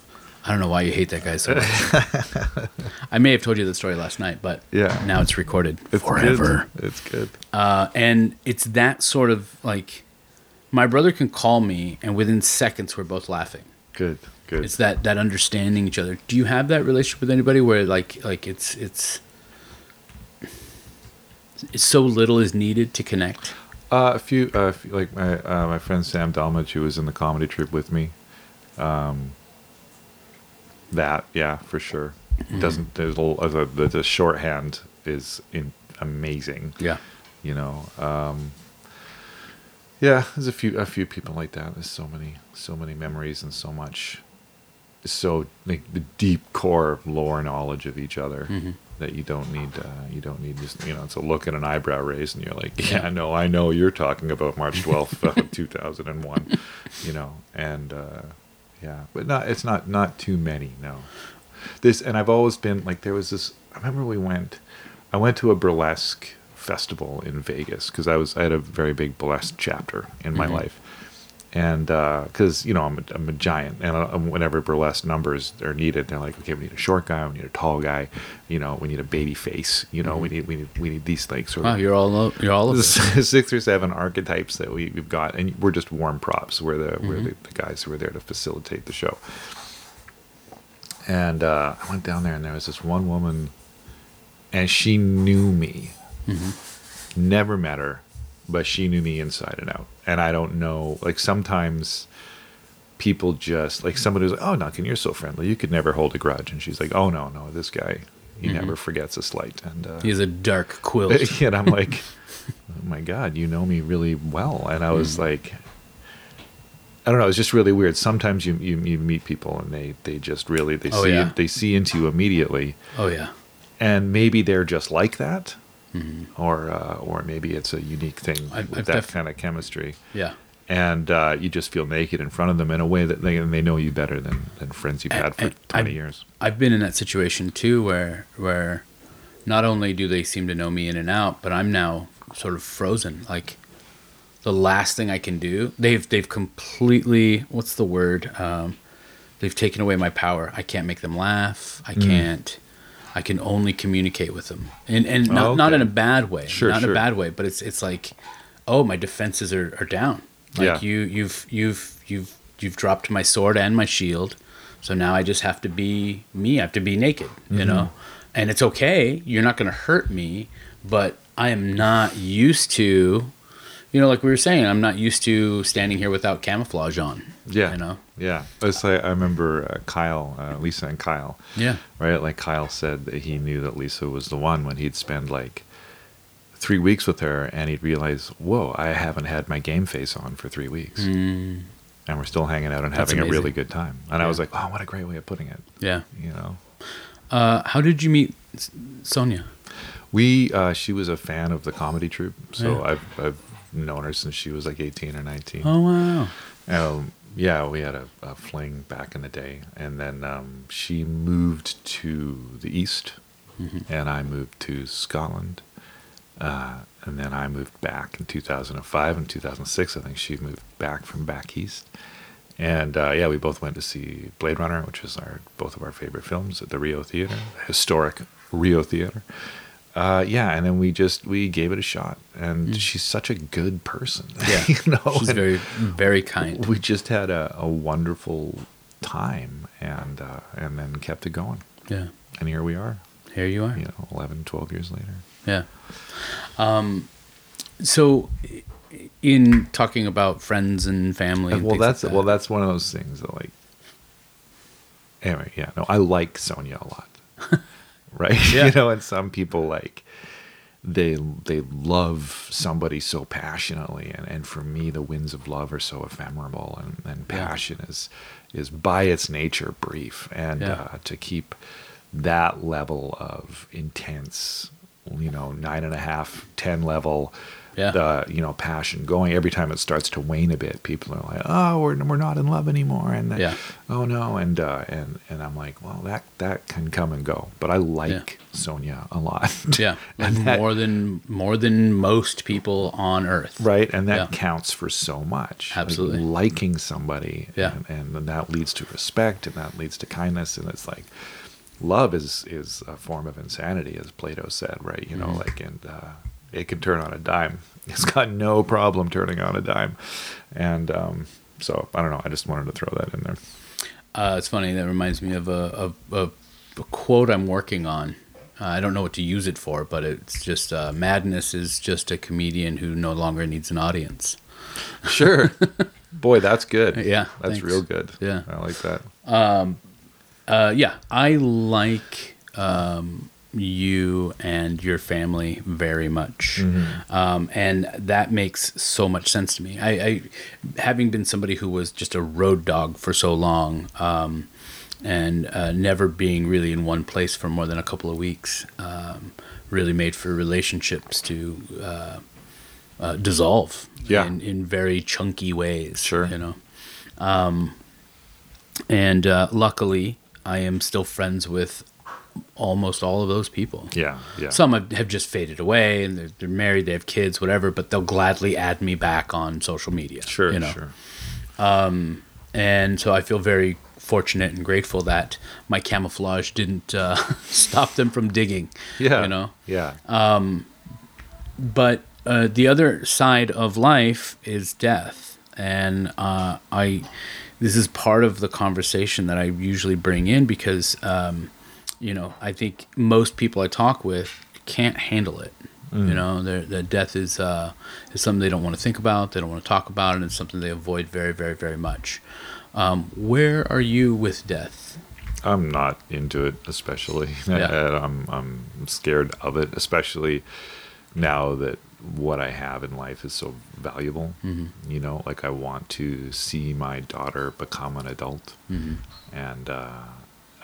"I don't know why you hate that guy so much." I may have told you the story last night, but Yeah. now it's recorded It's forever. Good. It's good. Uh, and it's that sort of like my brother can call me, and within seconds we're both laughing. Good. Good. It's that that understanding each other. Do you have that relationship with anybody where like like it's it's it's so little is needed to connect? Uh, a few, uh, a few- like my uh, my friend Sam Dalmage, who was in the comedy troupe with me. Um, that, yeah, for sure. It Doesn't there's a, little- the, the the shorthand is in, amazing. Yeah. You know. Um, yeah, there's a few a few people like that. There's so many so many memories and so much, so like the deep core lore knowledge of each other Mm-hmm. that you don't need. Uh, you don't need just you know. It's a look and an eyebrow raise, and you're like, yeah, no, I know you're talking about March twelfth, uh, two thousand and one. You know, and uh, yeah, but not. It's not not too many. No, this and I've always been like there was this. I remember we went. I went to a burlesque festival in Vegas because I was I had a very big burlesque chapter in my mm-hmm. life, and because you know I'm a, I'm a giant, and uh, whenever burlesque numbers are needed, they're like, okay, we need a short guy, we need a tall guy, you know, we need a baby face, you know, we need we need we need these like sort Wow, of you're all you're all of six or seven archetypes that we, we've got, and we're just warm props. We're the we're Mm-hmm. the, the guys who are there to facilitate the show. And uh, I went down there, and there was this one woman, and she knew me. Mm-hmm. Never met her, but she knew me inside and out. And I don't know, like sometimes people just like somebody was like, "Oh, Duncan, you're so friendly. You could never hold a grudge." And she's like, "Oh no, no, this guy, He never forgets a slight. And uh, He has a dark quilt. and I'm like, oh my god, you know me really well. And I was like, I don't know. It's just really weird. Sometimes you, you, you meet people and they, they just really they Oh, see yeah. they see into you immediately, oh yeah. and maybe they're just like that, or uh, or maybe it's a unique thing Mm-hmm. I've- with I've that def- kind of chemistry. Yeah. And uh, you just feel naked in front of them in a way that they, and they know you better than, than friends you've had for And- 20 I- years. I've been in that situation too, where where not only do they seem to know me in and out, but I'm now sort of frozen. Like the last thing I can do, they've they've completely what's the word? Um, they've taken away my power. I can't make them laugh. I can't. I can only communicate with them, and and not Oh, not in a bad way. Sure, not in a bad way, but it's it's like, oh, my defenses are, are down. Like Yeah. you you've you've you've you've dropped my sword and my shield. So now I just have to be me. I have to be naked, Mm-hmm. you know? And it's okay. You're not going to hurt me, but I am not used to, you know, like we were saying, I'm not used to standing here without camouflage on. Yeah. You know? Yeah. It's like, I remember uh, Kyle, uh, Lisa and Kyle, Yeah. right? Like Kyle said that he knew that Lisa was the one when he'd spend like three weeks with her and he'd realize, whoa, I haven't had my game face on for three weeks. Mm, And we're still hanging out and That's having a really good time. And I was like, oh, what a great way of putting it. yeah. You know? Uh, how did you meet S- Sonia? We, uh, she was a fan of the comedy troupe. So Yeah. I've, I've known her since she was like 18 or 19. Oh, wow. Um, yeah, we had a, a fling back in the day, and then um, she moved to the east, and I moved to Scotland, uh, and then I moved back in 2005 and 2006. I think she moved back from back east, and uh, yeah, we both went to see Blade Runner, which is our both of our favorite films at the Rio Theater, historic Rio Theater. Uh, yeah, and then we just we gave it a shot, and she's such a good person. Yeah. you know, She's and- very, very kind. we just had a, a wonderful time and uh, and then kept it going Yeah. and here we are Here you are. you know 11 12 years later Yeah. Um, so, in talking about friends and family, and well things like that's that, well that's one of those things that like anyway yeah no i like sonia a lot right Yeah. you know and some people like they they love somebody so passionately and, and for me the winds of love are so ephemeral and, and Yeah. passion is is by its nature brief and Yeah. uh, to keep that level of intense you know nine and a half ten level Yeah. uh, you know passion going every time it starts to wane a bit people are like oh we're, we're not in love anymore and Yeah. oh no and uh, and and i'm like well that that can come and go but i like sonia a lot yeah, and like that- more than more than most people on Earth. right and that Yeah. counts for so much Like, Absolutely. liking somebody Yeah. and, and then that leads to respect and that leads to kindness and it's like love is is a form of insanity as plato said right you know Mm-hmm. like and uh, it can turn on a dime it's got no problem turning on a dime and um, so i don't know i just wanted to throw that in there Uh, it's funny. That reminds me of a, a, a quote I'm working on. Uh, I don't know what to use it for, but it's just uh, madness is just a comedian who no longer needs an audience. sure boy that's good Yeah, that's thanks. real good Yeah. i like that Uh, yeah, I like um, you and your family very much, um, and that makes so much sense to me. I, I, having been somebody who was just a road dog for so long, um, and uh, never being really in one place for more than a couple of weeks, um, really made for relationships to uh, uh, dissolve Yeah. in, in very chunky ways. Sure. you know. And uh, luckily, I am still friends with almost all of those people. yeah yeah Some have, have just faded away and they're, they're married, they have kids, whatever, but they'll gladly add me back on social media. sure you know? sure And so I feel very fortunate and grateful that my camouflage didn't uh, stop them from digging. yeah You know? yeah Um, but uh, the other side of life is death and uh, i this is part of the conversation that i usually bring in because um, you know i think most people i talk with can't handle it you know their the death is uh, is something they don't want to think about they don't want to talk about and it's something they avoid very very very much um, where are you with death I'm not into it, especially. Yeah. I'm I'm scared of it, especially now that what I have in life is so valuable. Mm-hmm. You know, like I want to see my daughter become an adult, Mm-hmm. and uh,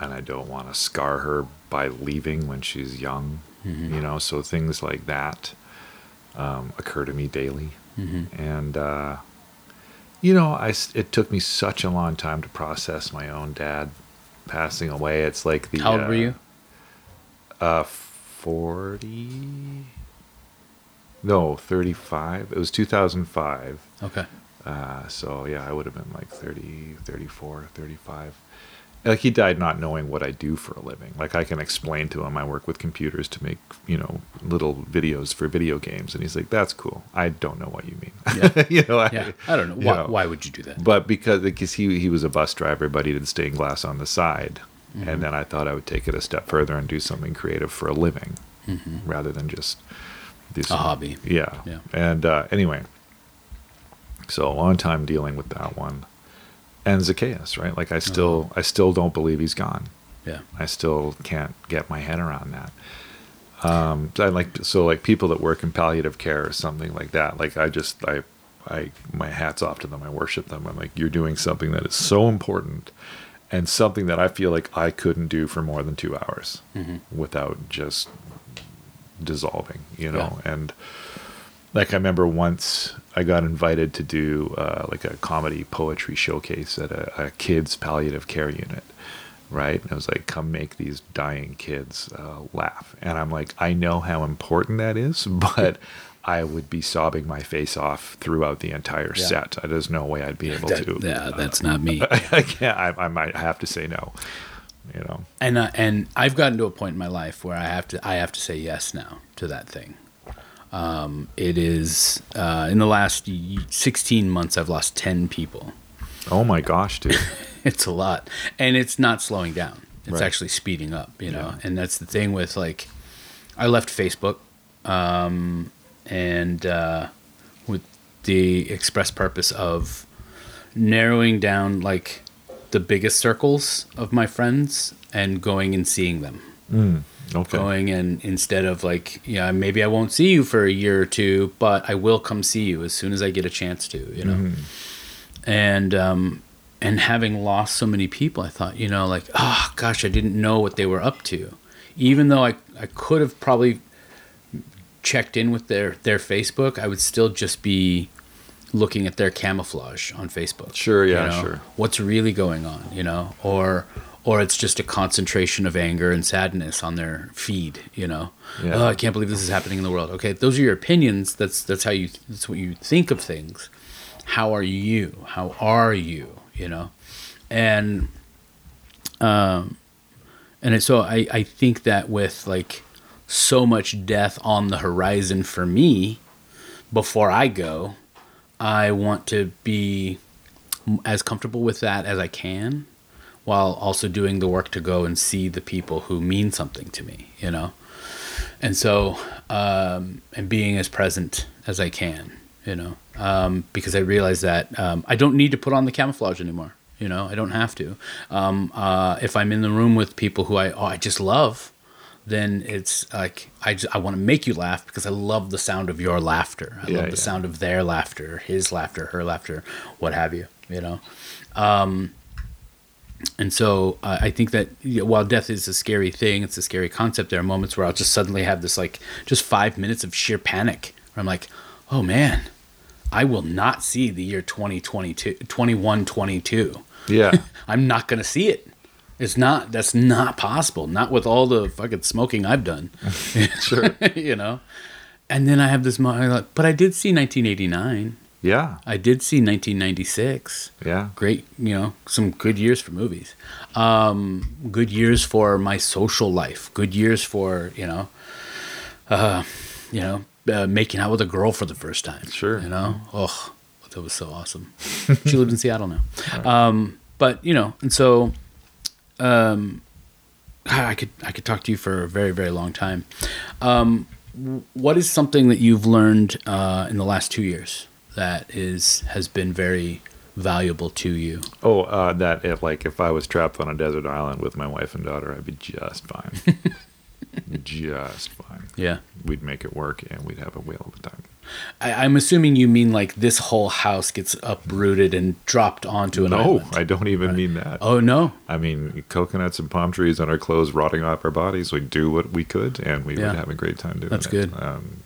and I don't want to scar her by leaving when she's young. Mm-hmm. You know, so things like that um, occur to me daily, Mm-hmm. and. Uh, you know, I it took me such a long time to process my own dad passing away. It's like the How old uh, were you? Uh, forty. No, thirty-five. It was two thousand five. Okay. Uh, so yeah, I would have been like 30, 34, 35. Like he died not knowing what I do for a living. Like I can explain to him I work with computers to make, you know, little videos for video games and he's like that's cool. I don't know what you mean. Yeah. you know, I, Yeah. I don't know. Why, know. why would you do that? But because because he he was a bus driver, but he did stained glass on the side, and then I thought I would take it a step further and do something creative for a living, rather than just do some, hobby. Yeah, Yeah. And uh, anyway, so a long time dealing with that one, and Zacchaeus, right? Like I still I still don't believe he's gone. Yeah. I still can't get my head around that. Um, I like so like people that work in palliative care or something like that. Like I just I I my hats off to them. I worship them. I'm like you're doing something that is so important and something that I feel like I couldn't do for more than two hours without just dissolving. You know, and like I remember once I got invited to do uh, like a comedy poetry showcase at a, a kids palliative care unit, right? And it was like, come make these dying kids uh, laugh, and I'm like, I know how important that is, but. I would be sobbing my face off throughout the entire Yeah. set. There's no way I'd be able That- to. yeah, that's not me. I can't. I, I might have to say no. You know. and uh, and I've gotten to a point in my life where I have to I have to say yes now to that thing. Um, it is uh, in the last 16 months I've lost 10 people. Oh my gosh, dude. It's a lot, and it's not slowing down. It's Right. actually speeding up. You know, Yeah. and that's the thing with like, I left Facebook, um, and uh, with the express purpose of narrowing down like the biggest circles of my friends and going and seeing them Okay. going and instead of like yeah maybe i won't see you for a year or two but i will come see you as soon as i get a chance to you know and um and having lost so many people i thought you know like oh gosh i didn't know what they were up to even though i i could have probably checked in with their their facebook i would still just be looking at their camouflage on facebook Sure, you yeah, know? sure. what's really going on you know or or it's just a concentration of anger and sadness on their feed you know? Yeah. oh i can't believe this is happening in the world. Okay those are your opinions. That's that's how you that's what you think of things. How are you? How are you? You know? And um and so i i think that with like so much death on the horizon for me before i go i want to be as comfortable with that as i can while also doing the work to go and see the people who mean something to me you know and so um, and being as present as I can, you know, um, because I realize that um, I don't need to put on the camouflage anymore. You know, I don't have to. Um, uh, if I'm in the room with people who I oh, I just love, then it's like I just, I want to make you laugh because I love the sound of your laughter. I Yeah, love the yeah. sound of their laughter, his laughter, her laughter, what have you. You know. Um, and so uh, I think that you know, while death is a scary thing, it's a scary concept. There are moments where I'll just suddenly have this like just five minutes of sheer panic where I'm like, oh man, I will not see the year 2022, 2122. Yeah. I'm not going to see it. It's not, that's not possible. Not with all the fucking smoking I've done. sure. you know? And then I have this moment, like, but I did see 1989. Yeah. I did see 1996 Yeah. great, you know, some good years for movies. Um, good years for my social life. Good years for you know, uh, you know, uh, making out with a girl for the first time. Sure. You know, oh, that was so awesome. she lives in Seattle now. Um, but you know, and so, um, I could I could talk to you for a very very long time. Um, what is something that you've learned uh, in the last two years that is has been very valuable to you? Oh, uh, that if like if I was trapped on a desert island with my wife and daughter, I'd be just fine. just fine. Yeah. We'd make it work and we'd have a whale of a time. I, I'm assuming you mean like this whole house gets uprooted and dropped onto an no, island. I don't even mean that. Oh no. I mean, coconuts and palm trees on our clothes rotting off our bodies. We'd do what we could, and we Yeah. would have a great time doing That's it. good. Um,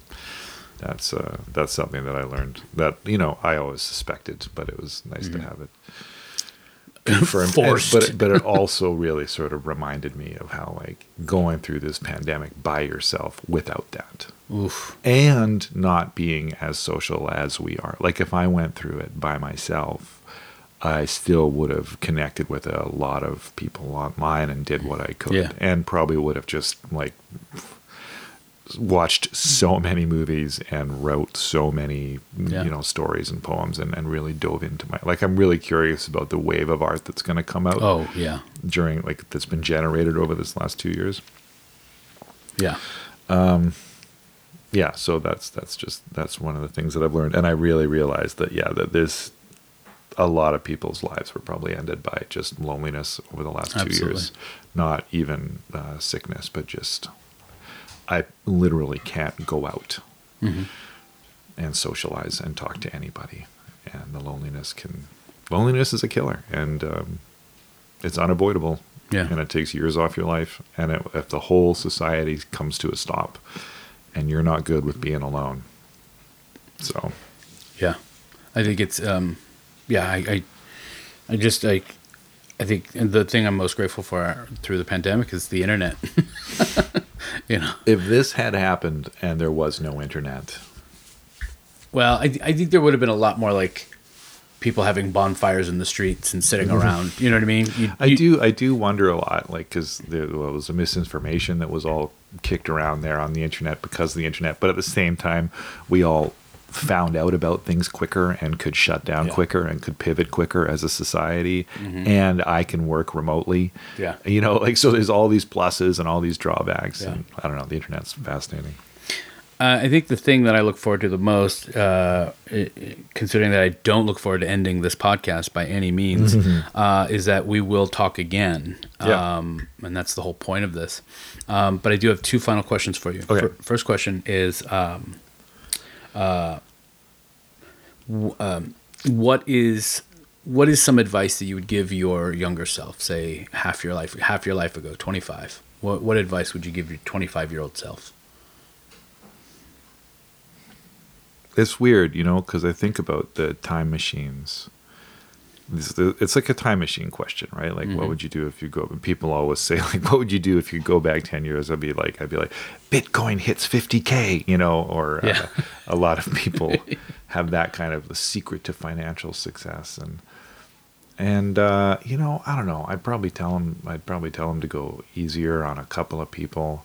that's uh, that's something that I learned that you know I always suspected, but it was nice to have it confirmed. And- Mm-hmm. Forced. but but it also really sort of reminded me of how like going through this pandemic by yourself without that Oof. and not being as social as we are. Like if I went through it by myself, I still would have connected with a lot of people online and did what I could, Yeah. and probably would have just like watched so many movies and wrote so many Yeah. you know stories and poems and, and really dove into my like i'm really curious about the wave of art that's going to come out Oh yeah. during like that's been generated over this last two years Yeah. yeah so that's that's just that's one of the things that i've learned and i really realized that yeah that there's a lot of people's lives were probably ended by just loneliness over the last two Absolutely. years not even uh, sickness but just i literally can't go out Mm-hmm. and socialize and talk to anybody and the loneliness can loneliness is a killer and um, it's unavoidable Yeah. and it takes years off your life and it, if the whole society comes to a stop and you're not good with being alone so Yeah, I think it's um, yeah. I, I, I just like, I think the thing I'm most grateful for through the pandemic is the internet. you know, if this had happened and there was no internet well, I I think there would have been a lot more like people having bonfires in the streets and sitting mm-hmm. around. You know what I mean? You, I you- do. I do wonder a lot, like because there was a misinformation that was all kicked around there on the internet because of the internet. But at the same time, we all found out about things quicker and could shut down Yeah. quicker and could pivot quicker as a society. And I can work remotely. Yeah. you know, like so. There's all these pluses and all these drawbacks, Yeah. and I don't know. The internet's fascinating. Uh, I think the thing that I look forward to the most, uh, considering that I don't look forward to ending this podcast by any means, uh, is that we will talk again. Yeah. Um, and that's the whole point of this. Um, but I do have two final questions for you. Okay. Fir- first question is um, uh, um, what is what is some advice that you would give your younger self, say half your life half your life ago, 25? What, what advice would you give your 25 year old self? it's weird, you know, because I think about the time machines. It's, it's like a time machine question, right? Like, Mm-hmm. what would you do if you go? People always say, like, what would you do if you go back ten years? I'd be like, I'd be like, Bitcoin hits fifty k, you know, or Yeah. uh, a lot of people have that kind of the secret to financial success, and and uh, you know, I don't know. I'd probably tell them. I'd probably tell them to go easier on a couple of people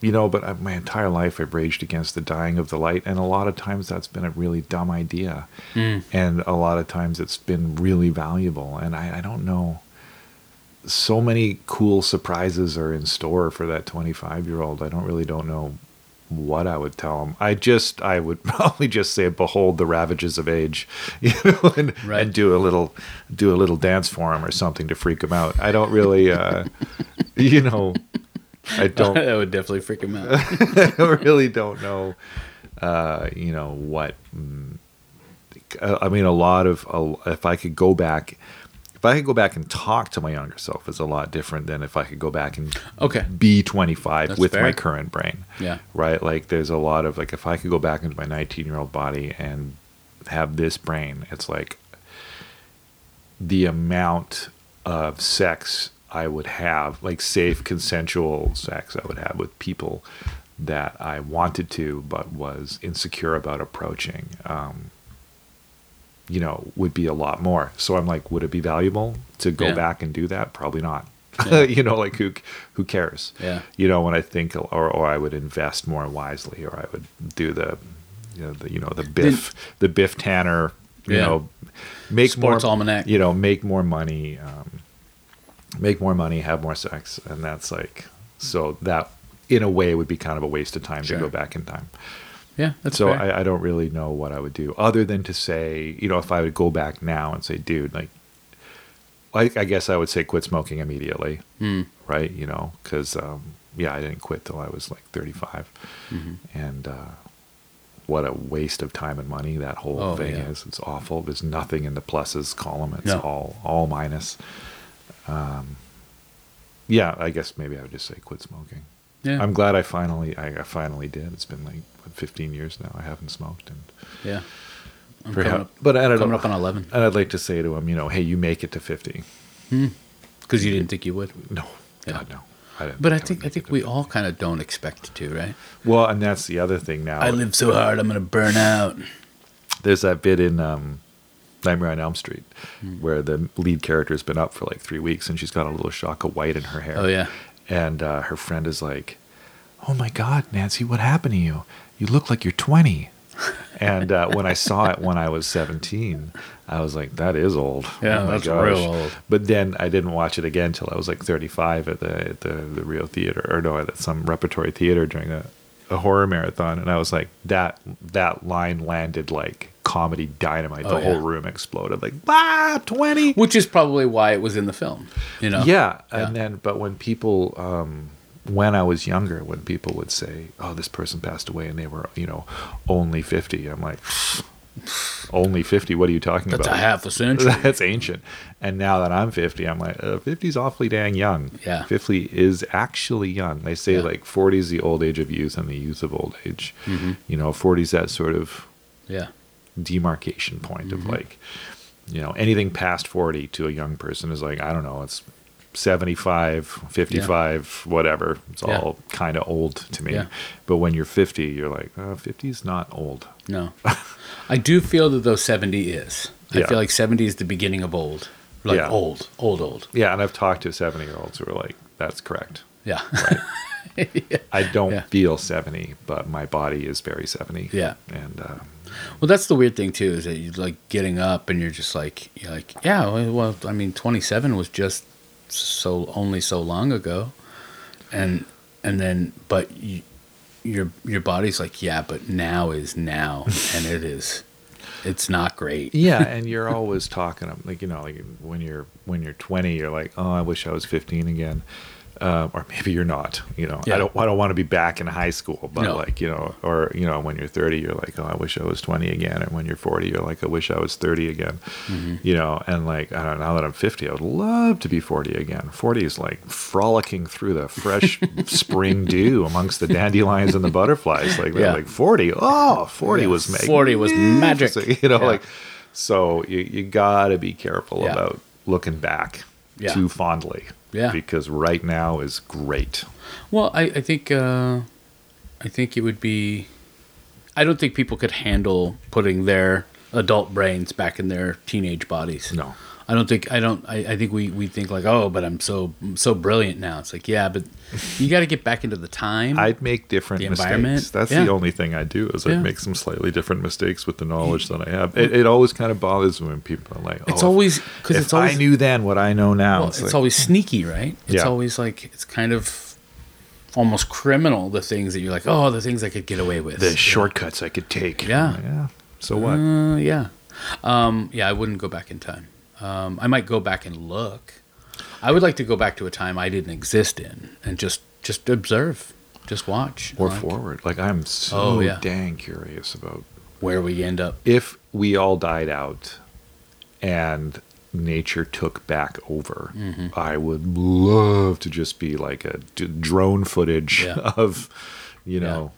you know, but I, my entire life I've raged against the dying of the light, and a lot of times that's been a really dumb idea, and a lot of times it's been really valuable, and I, I don't know. So many cool surprises are in store for that 25 year old. I don't really don't know what I would tell him. I just I would probably just say, "Behold the ravages of age," you know, and, Right. and do a little do a little dance for him or something to freak him out. I don't really, uh, you know. I don't that would definitely freak him out. I really don't know, uh, you know, what. mm, I mean, a lot of, uh, if I could go back, if I could go back and talk to my younger self, is a lot different than if I could go back and Okay. be 25 That's with fair. my current brain. Yeah. Right? Like, there's a lot of, like, if I could go back into my 19 year old body and have this brain, it's like the amount of sex I would have, like safe, consensual sex I would have with people that I wanted to, but was insecure about approaching, um, you know, would be a lot more. So I'm like, would it be valuable to go Yeah. back and do that? Probably not. Yeah. you know, like who who cares? Yeah. You know, when I think, or or I would invest more wisely, or I would do the, you know, the you know the Biff the Biff Tanner, you Yeah. know, make Sports more almanac. You know, make more money, um, make more money, have more sex, and that's like so that in a way would be kind of a waste of time Sure. to go back in time. Yeah, that's so. I, I don't really know what I would do other than to say, you know, if I would go back now and say, dude, like, I, I guess I would say quit smoking immediately, Hmm. right? You know, because um, yeah, I didn't quit till I was like 35, Mm-hmm. and uh, what a waste of time and money that whole Oh, thing yeah. is. It's awful. There's nothing in the pluses column. It's No. all all minus. Um, yeah, I guess maybe I would just say quit smoking. yeah, I'm glad I finally I, I finally did. It's been like what, 15 years now. I haven't smoked, and yeah. I'm perhaps, coming up, but I don't coming know. up on 11 And I'd like to say to him, you know, hey, you make it to 50. because you didn't think you would. No, Yeah. God, no. I didn't But I think I think we all kind of don't expect to, right? Well, and that's the other thing now. I live so hard, I'm gonna burn out. There's that bit in um, Nightmare on Elm Street Hmm. where the lead character's been up for like three weeks and she's got a little shock of white in her hair. Oh, yeah. And uh, her friend is like, "Oh my God, Nancy, what happened to you? You look like you're 20." and uh, when I saw it when I was 17, I was like, "That is old." Yeah, Oh my that's real old. But then I didn't watch it again till I was like 35 at the at the, the Rio Theater or no, at some repertory theater during a, a horror marathon, and I was like, that that line landed like comedy dynamite. Oh, the whole room exploded. Like, ah, 20. Which is probably why it was in the film. You know? Yeah, Yeah. and then but when people um when I was younger, when people would say, "Oh, this person passed away," and they were, you know, only fifty, I'm like, only fifty. What are you talking That's about? a half a century. That's ancient. And now that I'm 50, I'm like, uh, 50 is awfully dang young. Yeah. 50 is actually young. They say Yeah. like 40 is the old age of youth and the youth of old age. Mm-hmm. You know, 40 is that sort of yeah. Demarcation point Mm-hmm. of like, you know, anything past 40 to a young person is like, I don't know, it's 75, 55, whatever. It's Yeah. all kind of old to me. Yeah. But when you're 50, you're like, oh, 50 is not old. No. I do feel that though 70 is. I Yeah. feel like 70 is the beginning of old. Like Yeah. old, old, old. Yeah. And I've talked to 70 year olds who are like, that's correct. Yeah. I don't Yeah. feel 70, but my body is very 70. Yeah. And uh, Well, that's the weird thing too, is that you're like getting up and you're just like, you're like, yeah, well, well, I mean, 27 was just so only so long ago, and and then, but you, your your body's like, yeah, but now is now, and it is, it's not great. yeah, and you're always talking like you know like when you're when you're 20, you're like, oh, I wish I was 15 again. Um, or maybe you're not, you know. Yeah. I don't. I don't want to be back in high school, but No. like you know, or you know, when you're 30, you're like, oh, I wish I was 20 again. And when you're 40, you're like, I wish I was 30 again. Mm-hmm. You know, and like I don't know. Now that I'm 50, I would love to be 40 again. 40 is like frolicking through the fresh spring dew amongst the dandelions and the butterflies. Like Yeah. like 40. Oh, 40 Yeah, was 40 was magic. You know, like so you you gotta be careful about looking back too fondly. Yeah. Because right now is great. Well, I, I think uh, I think it would be. I don't think people could handle putting their adult brains back in their teenage bodies. No. I don't think I don't. I, I think we, we think like, oh, but I'm so I'm so brilliant now. It's like, yeah, but you got to get back into the time. I'd make different mistakes. That's yeah. the only thing I do is Yeah. I make some slightly different mistakes with the knowledge that I have. It, it always kind of bothers me when people are like, "Oh, it's always because it's always I knew then what I know now." well, it's it's like, always sneaky, right? It's Yeah. always like it's kind of almost criminal. The things that you're like, oh, the things I could get away with. the shortcuts I could take. Yeah. yeah. So what? Uh, yeah. Um, yeah, I wouldn't go back in time. Um, I might go back and look. I would like to go back to a time I didn't exist in and just just observe, just watch, or like, forward. Like I'm so Oh, yeah. dang curious about where we end up. if we all died out and nature took back over, Mm-hmm. I would love to just be like a d- drone footage Yeah. of, you know,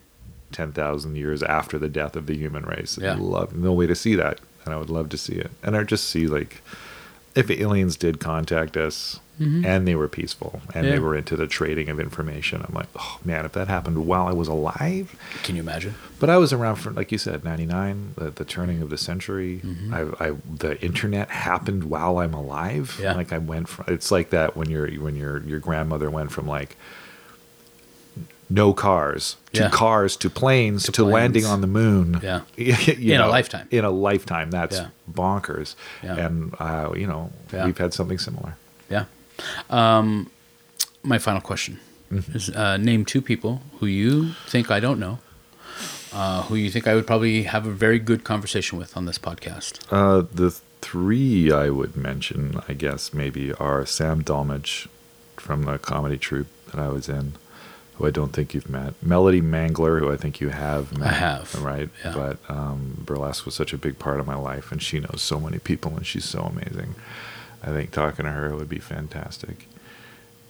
10,000 years after the death of the human race. Yeah. Love no way to see that. And I would love to see it. And I just see like if aliens did contact us and they were peaceful and Mm-hmm. Yeah. they were into the trading of information, I'm like, oh man, if that happened while I was alive, Can you imagine? but I was around for, like you said, '99, the, the turning of the century. Mm-hmm. I, I, the internet happened while I'm alive. Yeah. Like I went from. It's like that when your when your your grandmother went from like no cars to Yeah. cars to planes to, To landing on the moon. Yeah. You In a lifetime. In a lifetime. That's Yeah. bonkers. Yeah. And uh, you know we've had something similar. Yeah. Um, my final question Mm-hmm. is: uh, Name two people who you think I don't know, uh, who you think I would probably have a very good conversation with on this podcast? Uh, the three I would mention, I guess, maybe are Sam Dolmage from the comedy troupe that I was in, who I don't think you've met. Melody Mangler, who I think you have met. I have, Right. yeah. But um, burlesque was such a big part of my life, and she knows so many people, and she's so amazing. I think talking to her would be fantastic.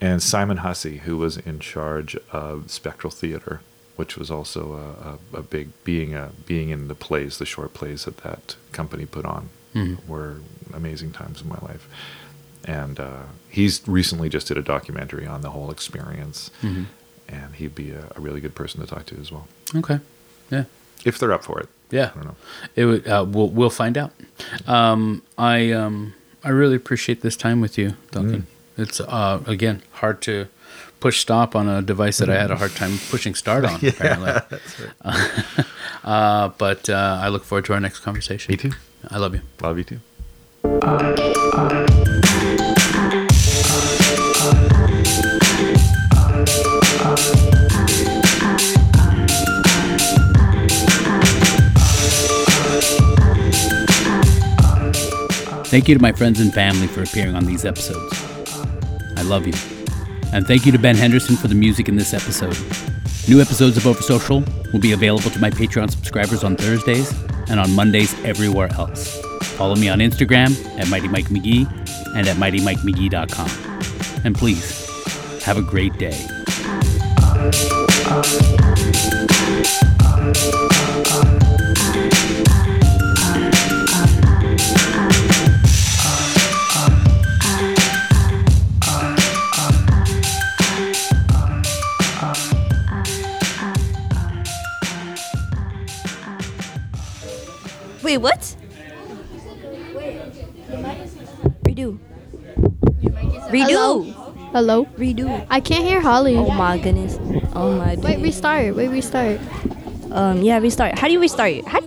And Simon Hussey, who was in charge of Spectral Theater, which was also a, a, a big being a being in the plays, the short plays that that company put on, were amazing times in my life. And uh, he's recently just did a documentary on the whole experience, and he'd be a, a really good person to talk to as well, Okay. Yeah. if they're up for it. Yeah. I don't know. It would. Uh, we'll we'll find out. Um, I um, I really appreciate this time with you, Duncan. It's uh, again hard to push stop on a device that I had a hard time pushing start on. apparently, uh, but uh, I look forward to our next conversation. Me too. I love you. Love you too. Thank you to my friends and family for appearing on these episodes. I love you. And thank you to Ben Henderson for the music in this episode. New episodes of Oversocial will be available to my Patreon subscribers on Thursdays and on Mondays everywhere else. Follow me on Instagram at Mighty Mike McGee and at MightyMikeMcGee.com. And please, have a great day. Wait, what? Redo. Redo. Hello? Redo. I can't hear Holly. Oh my goodness. Oh my. Wait, goodness. restart. Wait, restart. Um. Yeah. Restart. How do you restart? How do